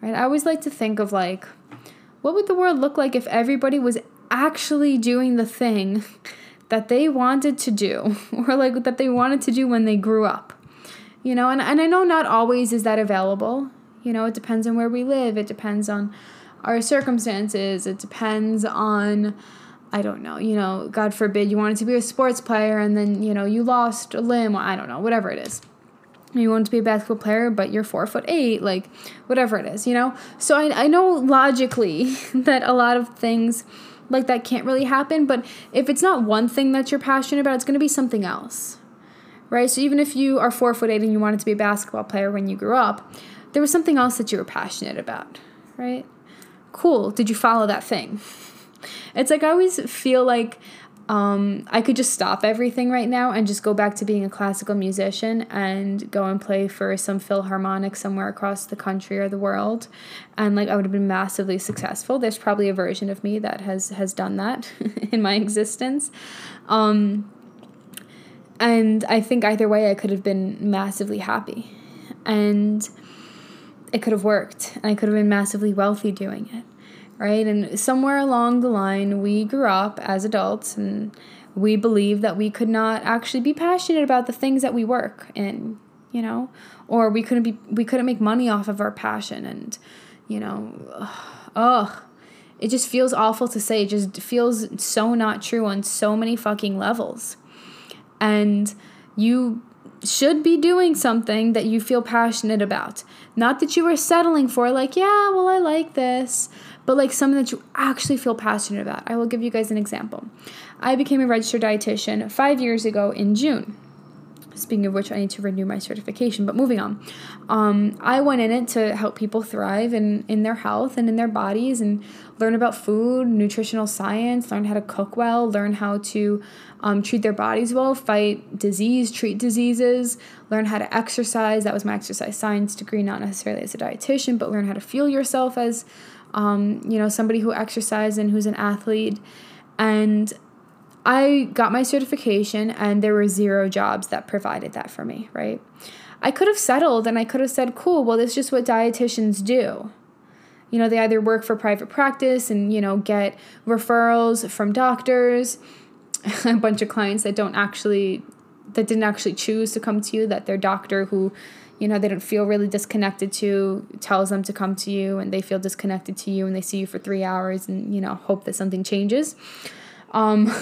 Right? I always like to think of like, what would the world look like if everybody was actually doing the thing that they wanted to do or like that they wanted to do when they grew up? You know, and, and I know not always is that available. You know, it depends on where we live, it depends on our circumstances, it depends on I don't know, you know, God forbid you wanted to be a sports player and then, you know, you lost a limb, I don't know, whatever it is. You want to be a basketball player, but you're four foot eight, like whatever it is, you know? So I, I know logically that a lot of things like that can't really happen, but if it's not one thing that you're passionate about, it's to be something else, right? So even if you are four foot eight and you wanted to be a basketball player when you grew up, there was something else that you were passionate about, right? Cool. Did you follow that thing? It's like I always feel like um, I could just stop everything right now and just go back to being a classical musician and go and play for some philharmonic somewhere across the country or the world, and like I would have been massively successful. There's probably a version of me that has has done that in my existence, um, and I think either way I could have been massively happy, and it could have worked, and I could have been massively wealthy doing it right? And somewhere along the line, we grew up as adults and we believed that we could not actually be passionate about the things that we work in, you know, or we couldn't be we couldn't make money off of our passion and, you know, ugh, it just feels awful to say. It just feels so not true on so many fucking levels. And you should be doing something that you feel passionate about. Not that you are settling for, like, yeah, well, I like this, but like something that you actually feel passionate about. I will give you guys an example. I became a registered dietitian five years ago in June. Speaking of which, I need to renew my certification. But moving on, um, I went in it to help people thrive in, in their health and in their bodies and learn about food, nutritional science, learn how to cook well, learn how to um, treat their bodies well, fight disease, treat diseases, learn how to exercise. That was my exercise science degree, not necessarily as a dietitian, but learn how to fuel yourself as um, you know, somebody who exercises and who's an athlete. And I got my certification, and there were zero jobs that provided that for me, right? I could have settled and I could have said, cool, well, this is just what dietitians do. You know, they either work for private practice and, you know, get referrals from doctors, a bunch of clients that don't actually, that didn't actually choose to come to you, that their doctor who you know they don't feel really disconnected to tells them to come to you and they feel disconnected to you and they see you for three hours and you know hope that something changes. Um,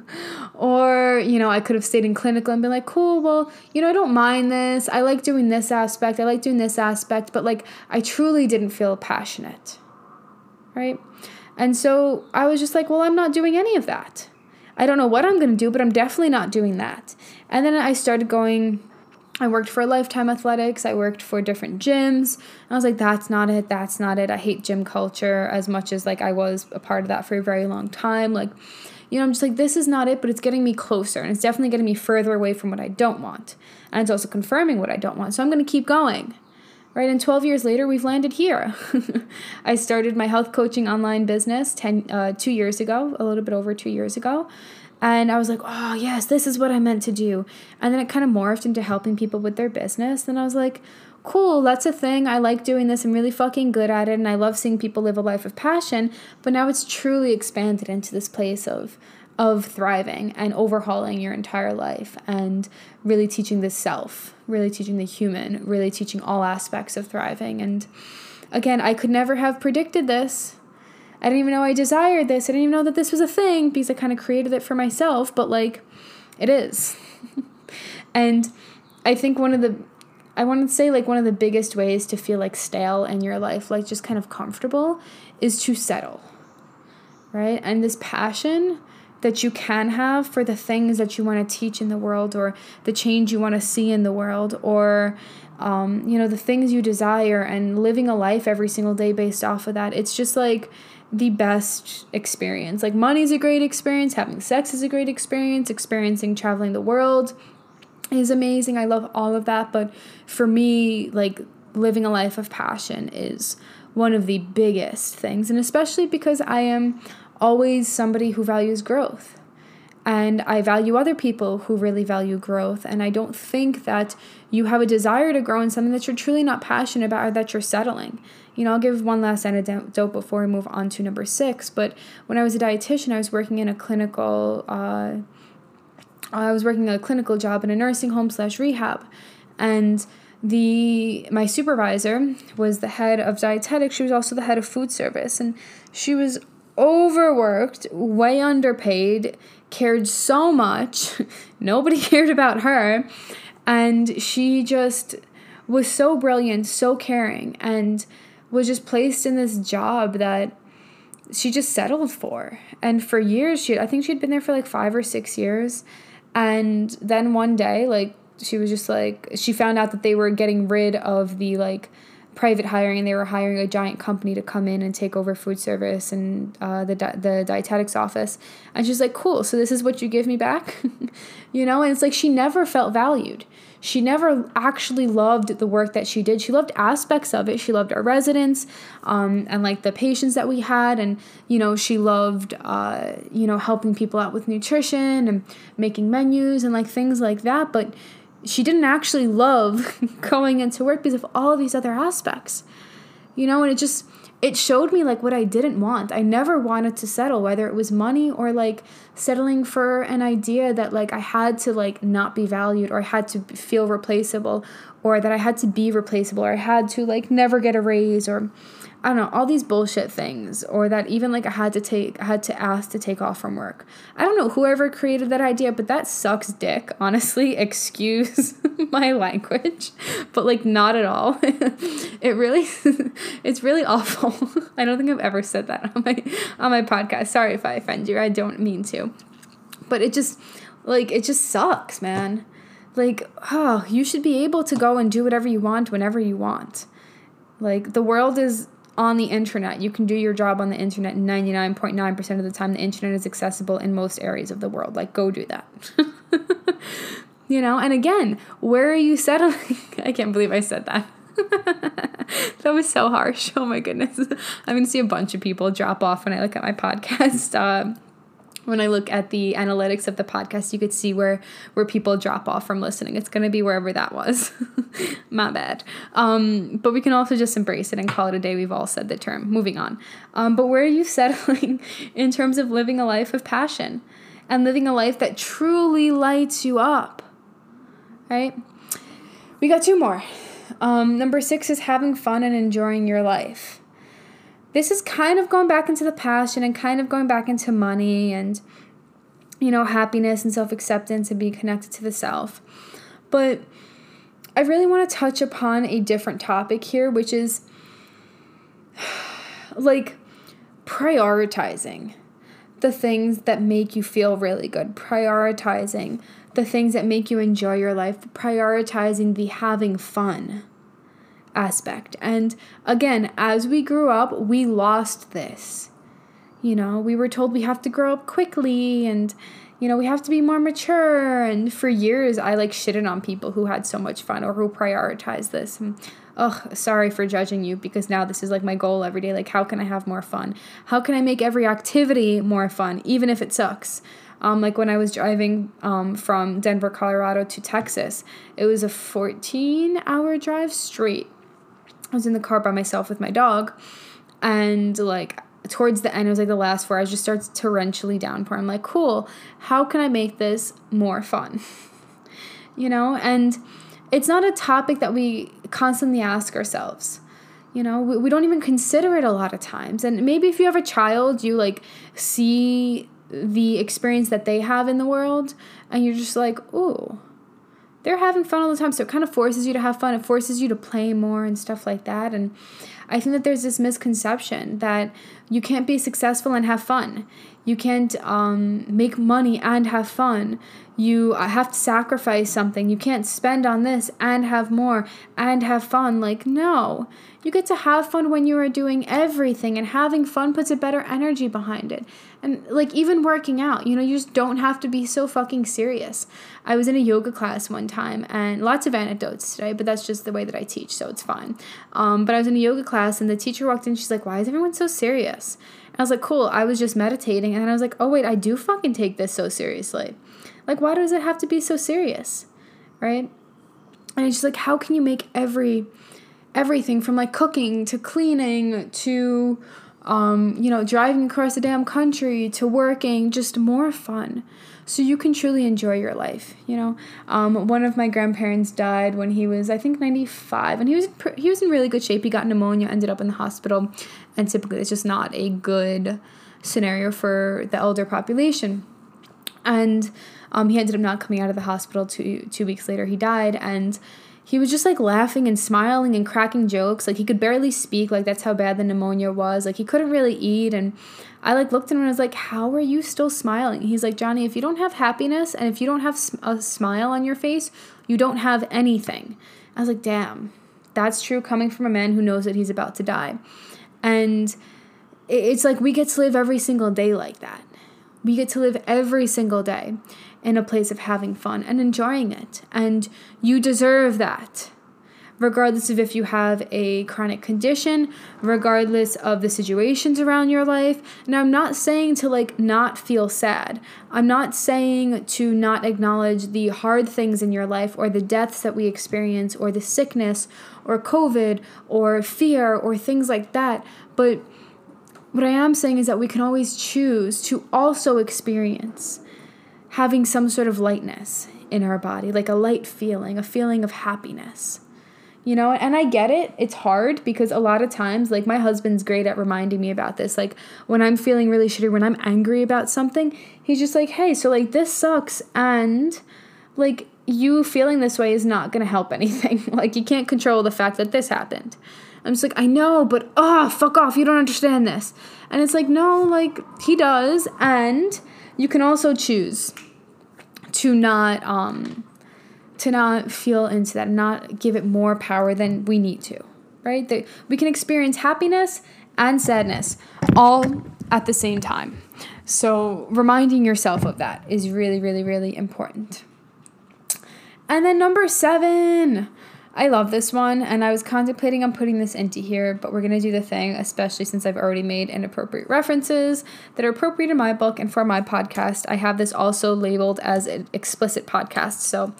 or you know i could have stayed in clinical and been like cool well you know i don't mind this. I like doing this aspect. I like doing this aspect but like i truly didn't feel passionate right? And so i was just like well i'm not doing any of that. I don't know what i'm going to do but i'm definitely not doing that. And then i started going I worked for Lifetime Athletics. I worked for different gyms. I was like, that's not it. That's not it. I hate gym culture as much as like I was a part of that for a very long time. Like, you know, I'm just like, this is not it, but it's getting me closer and it's definitely getting me further away from what I don't want. And it's also confirming what I don't want. So I'm going to keep going. Right. And 12 years later, we've landed here. I started my health coaching online business 10, uh, two years ago, a little bit over two years ago. And I was like, oh, yes, this is what I meant to do. And then it kind of morphed into helping people with their business. And I was like, cool, that's a thing. I like doing this. I'm really fucking good at it. And I love seeing people live a life of passion. But now it's truly expanded into this place of, of thriving and overhauling your entire life and really teaching the self, really teaching the human, really teaching all aspects of thriving. And again, I could never have predicted this I didn't even know I desired this. I didn't even know that this was a thing because I kind of created it for myself, but like it is. and I think one of the I want to say like one of the biggest ways to feel like stale in your life, like just kind of comfortable, is to settle. Right? And this passion that you can have for the things that you want to teach in the world or the change you want to see in the world or um, you know the things you desire and living a life every single day based off of that it's just like the best experience. Like, money's a great experience, having sex is a great experience, experiencing traveling the world is amazing. I love all of that. But for me, like, living a life of passion is one of the biggest things. And especially because I am always somebody who values growth. And I value other people who really value growth. And I don't think that you have a desire to grow in something that you're truly not passionate about or that you're settling. You know, I'll give one last anecdote before we move on to number six. But when I was a dietitian, I was working in a clinical, uh, I was working a clinical job in a nursing home slash rehab. And the my supervisor was the head of dietetics she was also the head of food service and she was overworked way underpaid cared so much nobody cared about her and she just was so brilliant so caring and was just placed in this job that she just settled for. And for years she i think she'd been there for like 5 or 6 years. And then one day like she was just like she found out that they were getting rid of the like private hiring and they were hiring a giant company to come in and take over food service and uh, the, di- the dietetics office. And she's like cool so this is what you give me back? You know and it's like she never felt valued. She never actually loved the work that she did. She loved aspects of it. She loved our residents um, and like the patients that we had. And you know she loved uh, you know helping people out with nutrition and making menus and like things like that. But she didn't actually love going into work because of all of these other aspects. You know, and it just it showed me like what I didn't want. I never wanted to settle whether it was money or like settling for an idea that like I had to like not be valued or I had to feel replaceable or that I had to be replaceable or I had to like never get a raise or I don't know, all these bullshit things, or that even like I had to take, I had to ask to take off from work. I don't know whoever created that idea, but that sucks dick, honestly. Excuse my language, but like not at all. it really, it's really awful. I don't think I've ever said that on my on my podcast. Sorry if I offend you. I don't mean to, but it just like it just sucks, man. Like, oh, you should be able to go and do whatever you want whenever you want. Like the world is on the internet. You can do your job on the internet 99.9% of the time. The internet is accessible in most areas of the world. Like, go do that. you know, and again, where are you settling? I can't believe I said that. that was so harsh. Oh my goodness. I'm going to see a bunch of people drop off when I look at my podcast. Uh, when I look at the analytics of the podcast, you could see where where people drop off from listening. It's going to be wherever that was. My bad. Um, but we can also just embrace it and call it a day. We've all said the term. Moving on. Um, but where are you settling in terms of living a life of passion and living a life that truly lights you up? Right? We got two more. Um, number six is having fun and enjoying your life this is kind of going back into the passion and kind of going back into money and you know happiness and self-acceptance and being connected to the self. But i really want to touch upon a different topic here which is like prioritizing the things that make you feel really good prioritizing the things that make you enjoy your life prioritizing the having fun aspect. And again, as we grew up, we lost this. You know, we were told we have to grow up quickly and you know, we have to be more mature. And for years, I like shitted on people who had so much fun or who prioritized this. And, ugh, sorry for judging you because now this is like my goal every day. Like, how can I have more fun? How can I make every activity more fun, even if it sucks? Um, like when I was driving um, from Denver, Colorado to Texas, it was a 14 hour drive straight I was in the car by myself with my dog, and like towards the end, it was like the last four hours just starts torrentially downpour. I'm like, cool, how can I make this more fun? you know, and it's not a topic that we constantly ask ourselves. You know, we, we don't even consider it a lot of times. And maybe if you have a child, you like see the experience that they have in the world, and you're just like, ooh, they're having fun all the time. So it kind of forces you to have fun. It forces you to play more and stuff like that. And I think that there's this misconception that you can't be successful and have fun. You can't um, make money and have fun. You uh, have to sacrifice something. You can't spend on this and have more and have fun. Like, no. You get to have fun when you are doing everything, and having fun puts a better energy behind it. And like even working out, you know, you just don't have to be so fucking serious. I was in a yoga class one time, and lots of anecdotes today, but that's just the way that I teach, so it's fine. Um, but I was in a yoga class and the teacher walked in. She's like, Why is everyone so serious? And I was like, Cool. I was just meditating. And I was like, Oh, wait, I do fucking take this so seriously. Like, why does it have to be so serious? Right? And it's like, how can you make every everything from like cooking to cleaning to um, you know, driving across the damn country to working, just more fun. So you can truly enjoy your life. You know, um, one of my grandparents died when he was, I think, ninety five, and he was he was in really good shape. He got pneumonia, ended up in the hospital, and typically it's just not a good scenario for the elder population. And um, he ended up not coming out of the hospital two two weeks later. He died, and he was just like laughing and smiling and cracking jokes. Like he could barely speak. Like that's how bad the pneumonia was. Like he couldn't really eat. And I like looked at him and I was like, "How are you still smiling?" He's like, "Johnny, if you don't have happiness and if you don't have a smile on your face, you don't have anything." I was like, "Damn, that's true." Coming from a man who knows that he's about to die, and it's like we get to live every single day like that. We get to live every single day in a place of having fun and enjoying it. And you deserve that. Regardless of if you have a chronic condition, regardless of the situations around your life. And I'm not saying to like not feel sad. I'm not saying to not acknowledge the hard things in your life or the deaths that we experience or the sickness or COVID or fear or things like that. But what I am saying is that we can always choose to also experience having some sort of lightness in our body, like a light feeling, a feeling of happiness. You know, and I get it. It's hard because a lot of times, like, my husband's great at reminding me about this. Like, when I'm feeling really shitty, when I'm angry about something, he's just like, hey, so, like, this sucks. And, like, you feeling this way is not going to help anything. like, you can't control the fact that this happened. I'm just like, I know, but oh, fuck off. You don't understand this. And it's like, no, like, he does. And you can also choose to not um to not feel into that, not give it more power than we need to, right? That we can experience happiness and sadness all at the same time. So, reminding yourself of that is really, really, really important. And then number seven, I love this one, and I was contemplating on putting this into here, but we're gonna do the thing, especially since I've already made inappropriate references that are appropriate in my book and for my podcast. I have this also labeled as an explicit podcast, so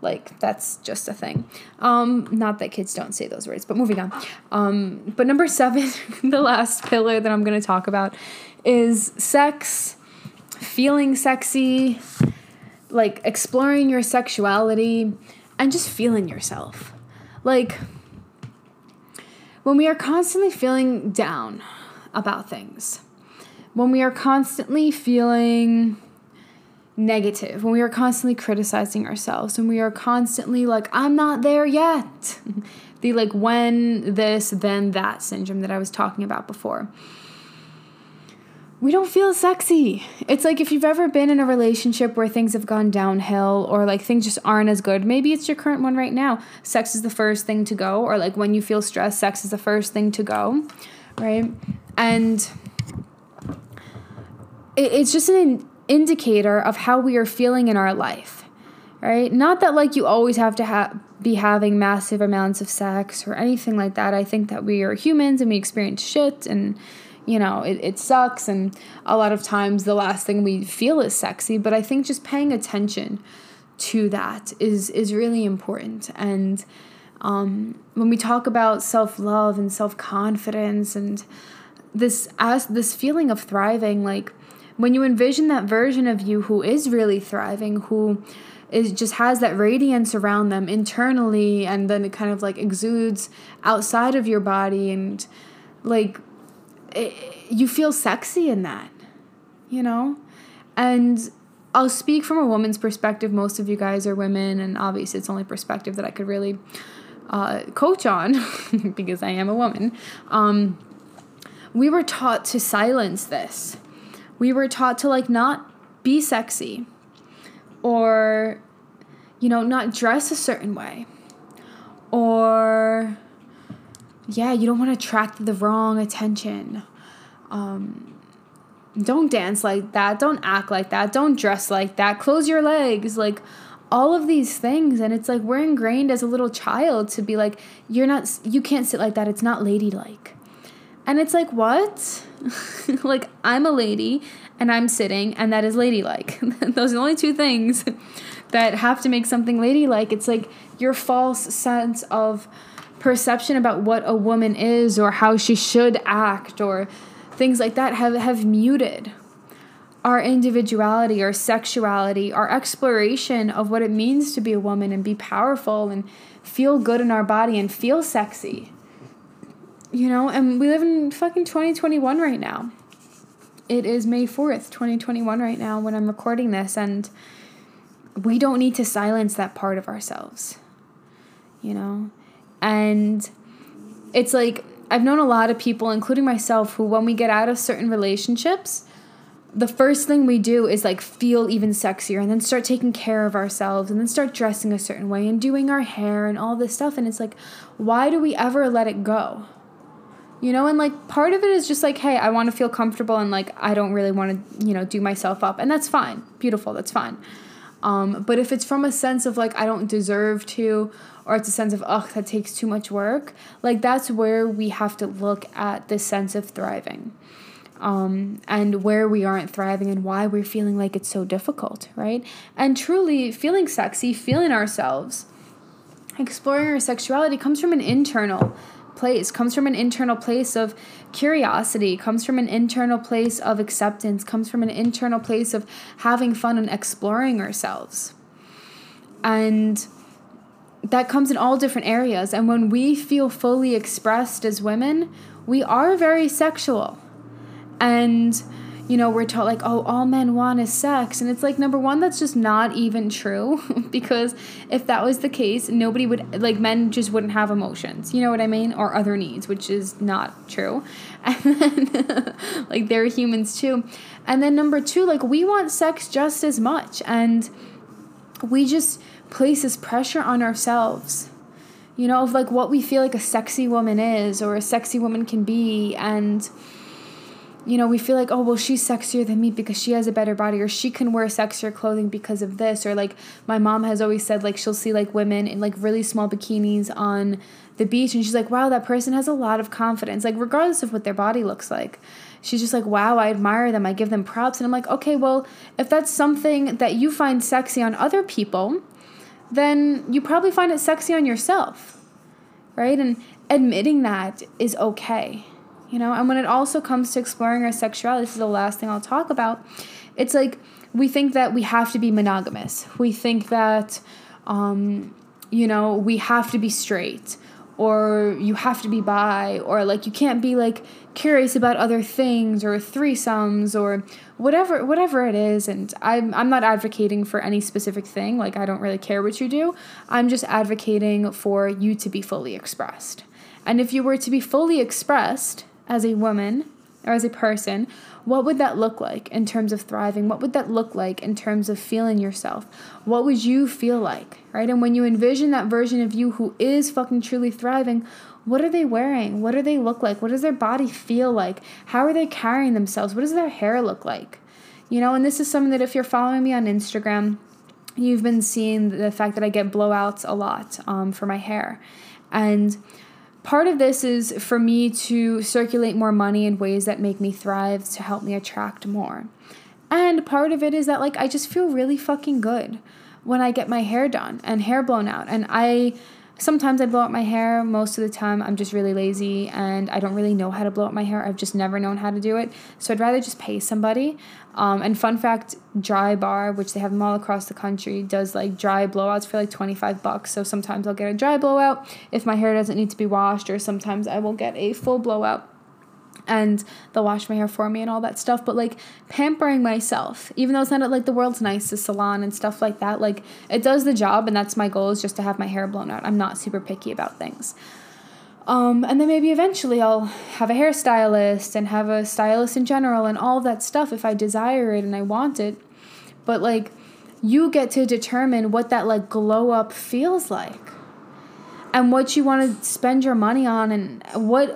like that's just a thing. Um, not that kids don't say those words, but moving on. Um, but number seven, the last pillar that I'm gonna talk about is sex, feeling sexy, like exploring your sexuality and just feeling yourself. Like, when we are constantly feeling down about things, when we are constantly feeling negative, when we are constantly criticizing ourselves, when we are constantly like, I'm not there yet. the like when this, then that syndrome that I was talking about before we don't feel sexy. It's like if you've ever been in a relationship where things have gone downhill or like things just aren't as good. Maybe it's your current one right now. Sex is the first thing to go, or like when you feel stressed, sex is the first thing to go, right? And it's just an indicator of how we are feeling in our life, right? Not that like you always have to have be having massive amounts of sex or anything like that. I think that we are humans and we experience shit and you know, it, it sucks. And a lot of times the last thing we feel is sexy. But I think just paying attention to that is, is really important. And um, when we talk about self love and self confidence and this as this feeling of thriving, like when you envision that version of you who is really thriving, who is just has that radiance around them internally and then it kind of like exudes outside of your body and like it, you feel sexy in that, you know? And I'll speak from a woman's perspective. Most of you guys are women, and obviously, it's only perspective that I could really uh, coach on because I am a woman. Um, we were taught to silence this. We were taught to like not be sexy or, you know, not dress a certain way or yeah, you don't want to attract the wrong attention. Um, don't dance like that. Don't act like that. Don't dress like that. Close your legs. Like all of these things and it's like we're ingrained as a little child to be like you're not you can't sit like that it's not ladylike and it's like what like i'm a lady and i'm sitting and that is ladylike those are the only two things that have to make something ladylike it's like your false sense of perception about what a woman is or how she should act or things like that have, have muted our individuality, our sexuality, our exploration of what it means to be a woman and be powerful and feel good in our body and feel sexy. You know, and we live in fucking 2021 right now. It is May 4th, 2021 right now when I'm recording this and we don't need to silence that part of ourselves. You know? And it's like I've known a lot of people including myself who when we get out of certain relationships, the first thing we do is like feel even sexier and then start taking care of ourselves and then start dressing a certain way and doing our hair and all this stuff. And it's like why do we ever let it go? You know and like part of it is just like hey i want to feel comfortable and like i don't really want to you know do myself up. And that's fine. Beautiful. That's fine. Um, but if it's from a sense of like i don't deserve to or it's a sense of ugh that takes too much work like that's where we have to look at this sense of thriving um, and where we aren't thriving and why we're feeling like it's so difficult, right? And truly feeling sexy, feeling ourselves, exploring our sexuality comes from an internal place, comes from an internal place of curiosity, comes from an internal place of acceptance, comes from an internal place of having fun and exploring ourselves. And that comes in all different areas. And when we feel fully expressed as women, we are very sexual. And you know we're taught like oh all men want is sex. And it's like number one that's just not even true because if that was the case nobody would like men just wouldn't have emotions. You know what i mean? Or other needs which is not true. And then like they're humans too. And then number two like we want sex just as much. And we just place this pressure on ourselves you know of like what we feel like a sexy woman is or a sexy woman can be. And you know, we feel like, oh, well, she's sexier than me because she has a better body, or she can wear sexier clothing because of this, or like my mom has always said, like she'll see like women in like really small bikinis on the beach, and she's like, wow, that person has a lot of confidence, like regardless of what their body looks like. She's just like, wow, I admire them, I give them props, and I'm like, okay, well, if that's something that you find sexy on other people, then you probably find it sexy on yourself, right? And admitting that is okay you know and when it also comes to exploring our sexuality this is the last thing i'll talk about it's like we think that we have to be monogamous we think that um, you know we have to be straight or you have to be bi or like you can't be like curious about other things or threesomes or whatever whatever it is and I'm I'm not advocating for any specific thing like I don't really care what you do I'm just advocating for you to be fully expressed and if you were to be fully expressed as a woman or as a person, what would that look like in terms of thriving? What would that look like in terms of feeling yourself? What would you feel like, right? And when you envision that version of you who is fucking truly thriving, what are they wearing? What do they look like? What does their body feel like? How are they carrying themselves? What does their hair look like? You know, and this is something that if you're following me on Instagram, you've been seeing the fact that I get blowouts a lot um, for my hair. And part of this is for me to circulate more money in ways that make me thrive to help me attract more. And part of it is that like I just feel really fucking good when I get my hair done and hair blown out. And I sometimes I blow out my hair. Most of the time I'm just really lazy and I don't really know how to blow out my hair. I've just never known how to do it. So I'd rather just pay somebody. Um, and fun fact, Drybar, which they have them all across the country, does like dry blowouts for like 25 bucks. So sometimes I'll get a dry blowout if my hair doesn't need to be washed, or sometimes I will get a full blowout and they'll wash my hair for me and all that stuff. But like pampering myself, even though it's not at like the world's nicest salon and stuff like that, like it does the job, and that's my goal is just to have my hair blown out. I'm not super picky about things. Um, and then maybe eventually I'll have a hairstylist and have a stylist in general and all that stuff if I desire it and I want it. But like, you get to determine what that like glow up feels like and what you want to spend your money on and what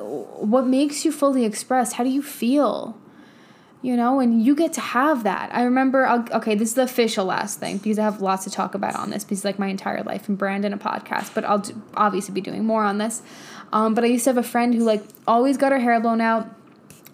what makes you fully expressed how do you feel you know, and you get to have that. I remember, okay, this is the official last thing because I have lots to talk about on this because like my entire life and brand and a podcast, but I'll do, obviously be doing more on this. Um, but I used to have a friend who like always got her hair blown out,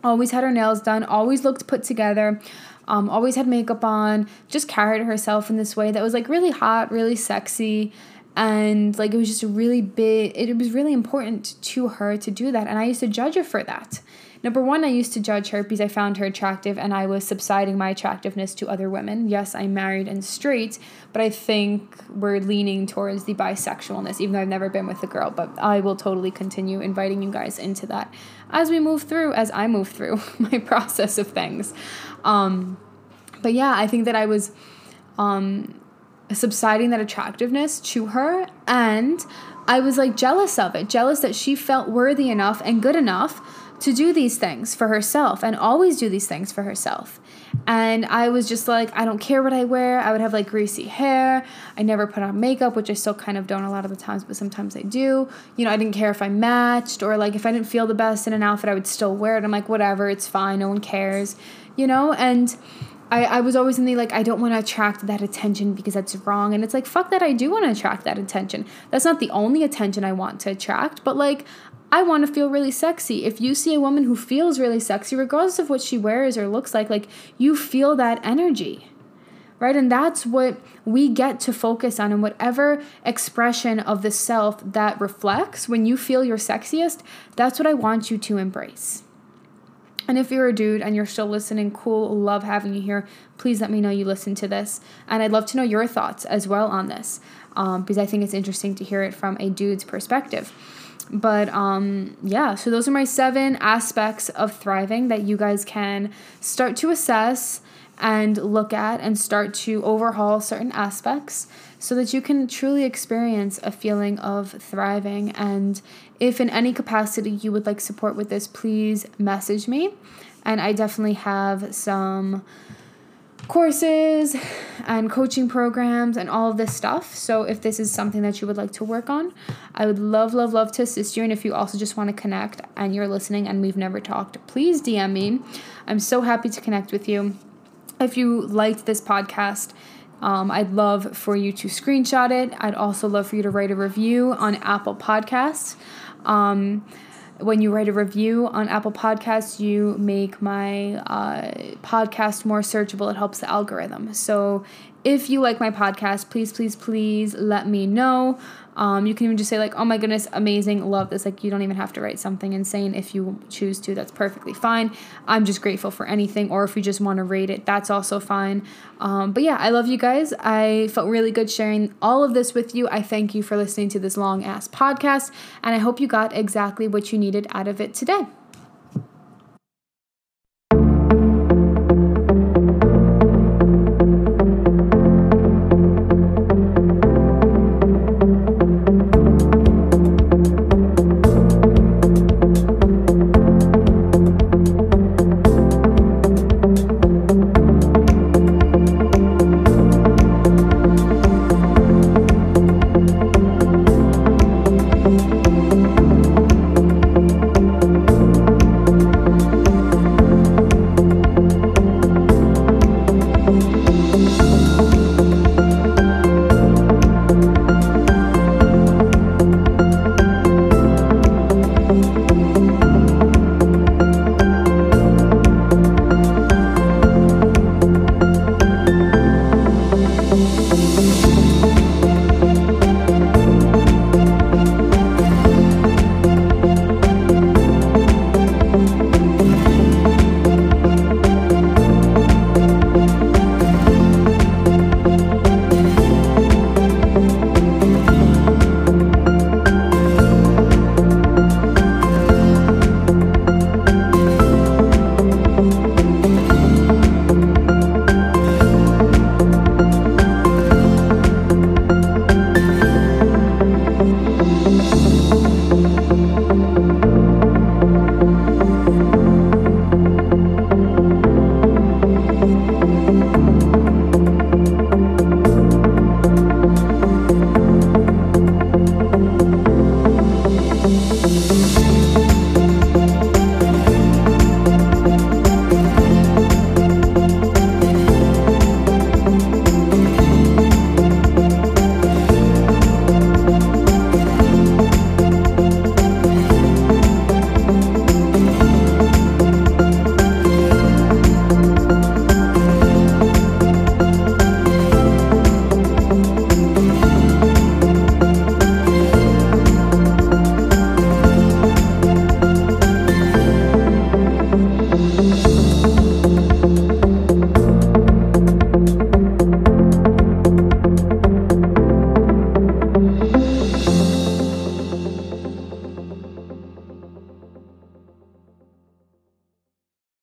always had her nails done, always looked put together. Um, always had makeup on, just carried herself in this way that was like really hot, really sexy, and like it was just really big it was really important to her to do that and i used to judge her for that Number one, I used to judge her because I found her attractive and I was subsiding my attractiveness to other women. Yes, I'm married and straight, but I think we're leaning towards the bisexualness, even though I've never been with a girl. But I will totally continue inviting you guys into that as we move through, as I move through my process of things. Um, but yeah, I think that I was um, subsiding that attractiveness to her and I was like jealous of it, jealous that she felt worthy enough and good enough to do these things for herself and always do these things for herself. And I was just like, I don't care what I wear. I would have like greasy hair. I never put on makeup, which I still kind of don't a lot of the times, but sometimes I do. You know, I didn't care if I matched or like if I didn't feel the best in an outfit, I would still wear it. I'm like, whatever, it's fine. No one cares, you know? And I, I was always in the like, I don't want to attract that attention because that's wrong. And it's like, fuck that, I do want to attract that attention. That's not the only attention I want to attract, but like, I want to feel really sexy. If you see a woman who feels really sexy, regardless of what she wears or looks like, like you feel that energy. Right? And that's what we get to focus on. And whatever expression of the self that reflects when you feel your sexiest, that's what I want you to embrace. And if you're a dude and you're still listening, cool, love having you here. Please let me know you listen to this. And I'd love to know your thoughts as well on this um, because I think it's interesting to hear it from a dude's perspective but um yeah so those are my seven aspects of thriving that you guys can start to assess and look at and start to overhaul certain aspects so that you can truly experience a feeling of thriving and if in any capacity you would like support with this please message me and i definitely have some courses and coaching programs and all of this stuff. So if this is something that you would like to work on, I would love, love, love to assist you. And if you also just want to connect and you're listening and we've never talked, please DM me. I'm so happy to connect with you. If you liked this podcast, um, I'd love for you to screenshot it. I'd also love for you to write a review on Apple Podcasts. Um, when you write a review on Apple Podcasts, you make my uh, podcast more searchable. It helps the algorithm. So if you like my podcast, please, please, please let me know. Um, you can even just say, like, oh my goodness, amazing, love this. Like, you don't even have to write something insane if you choose to. That's perfectly fine. I'm just grateful for anything, or if you just want to rate it, that's also fine. Um, but yeah, I love you guys. I felt really good sharing all of this with you. I thank you for listening to this long ass podcast, and I hope you got exactly what you needed out of it today.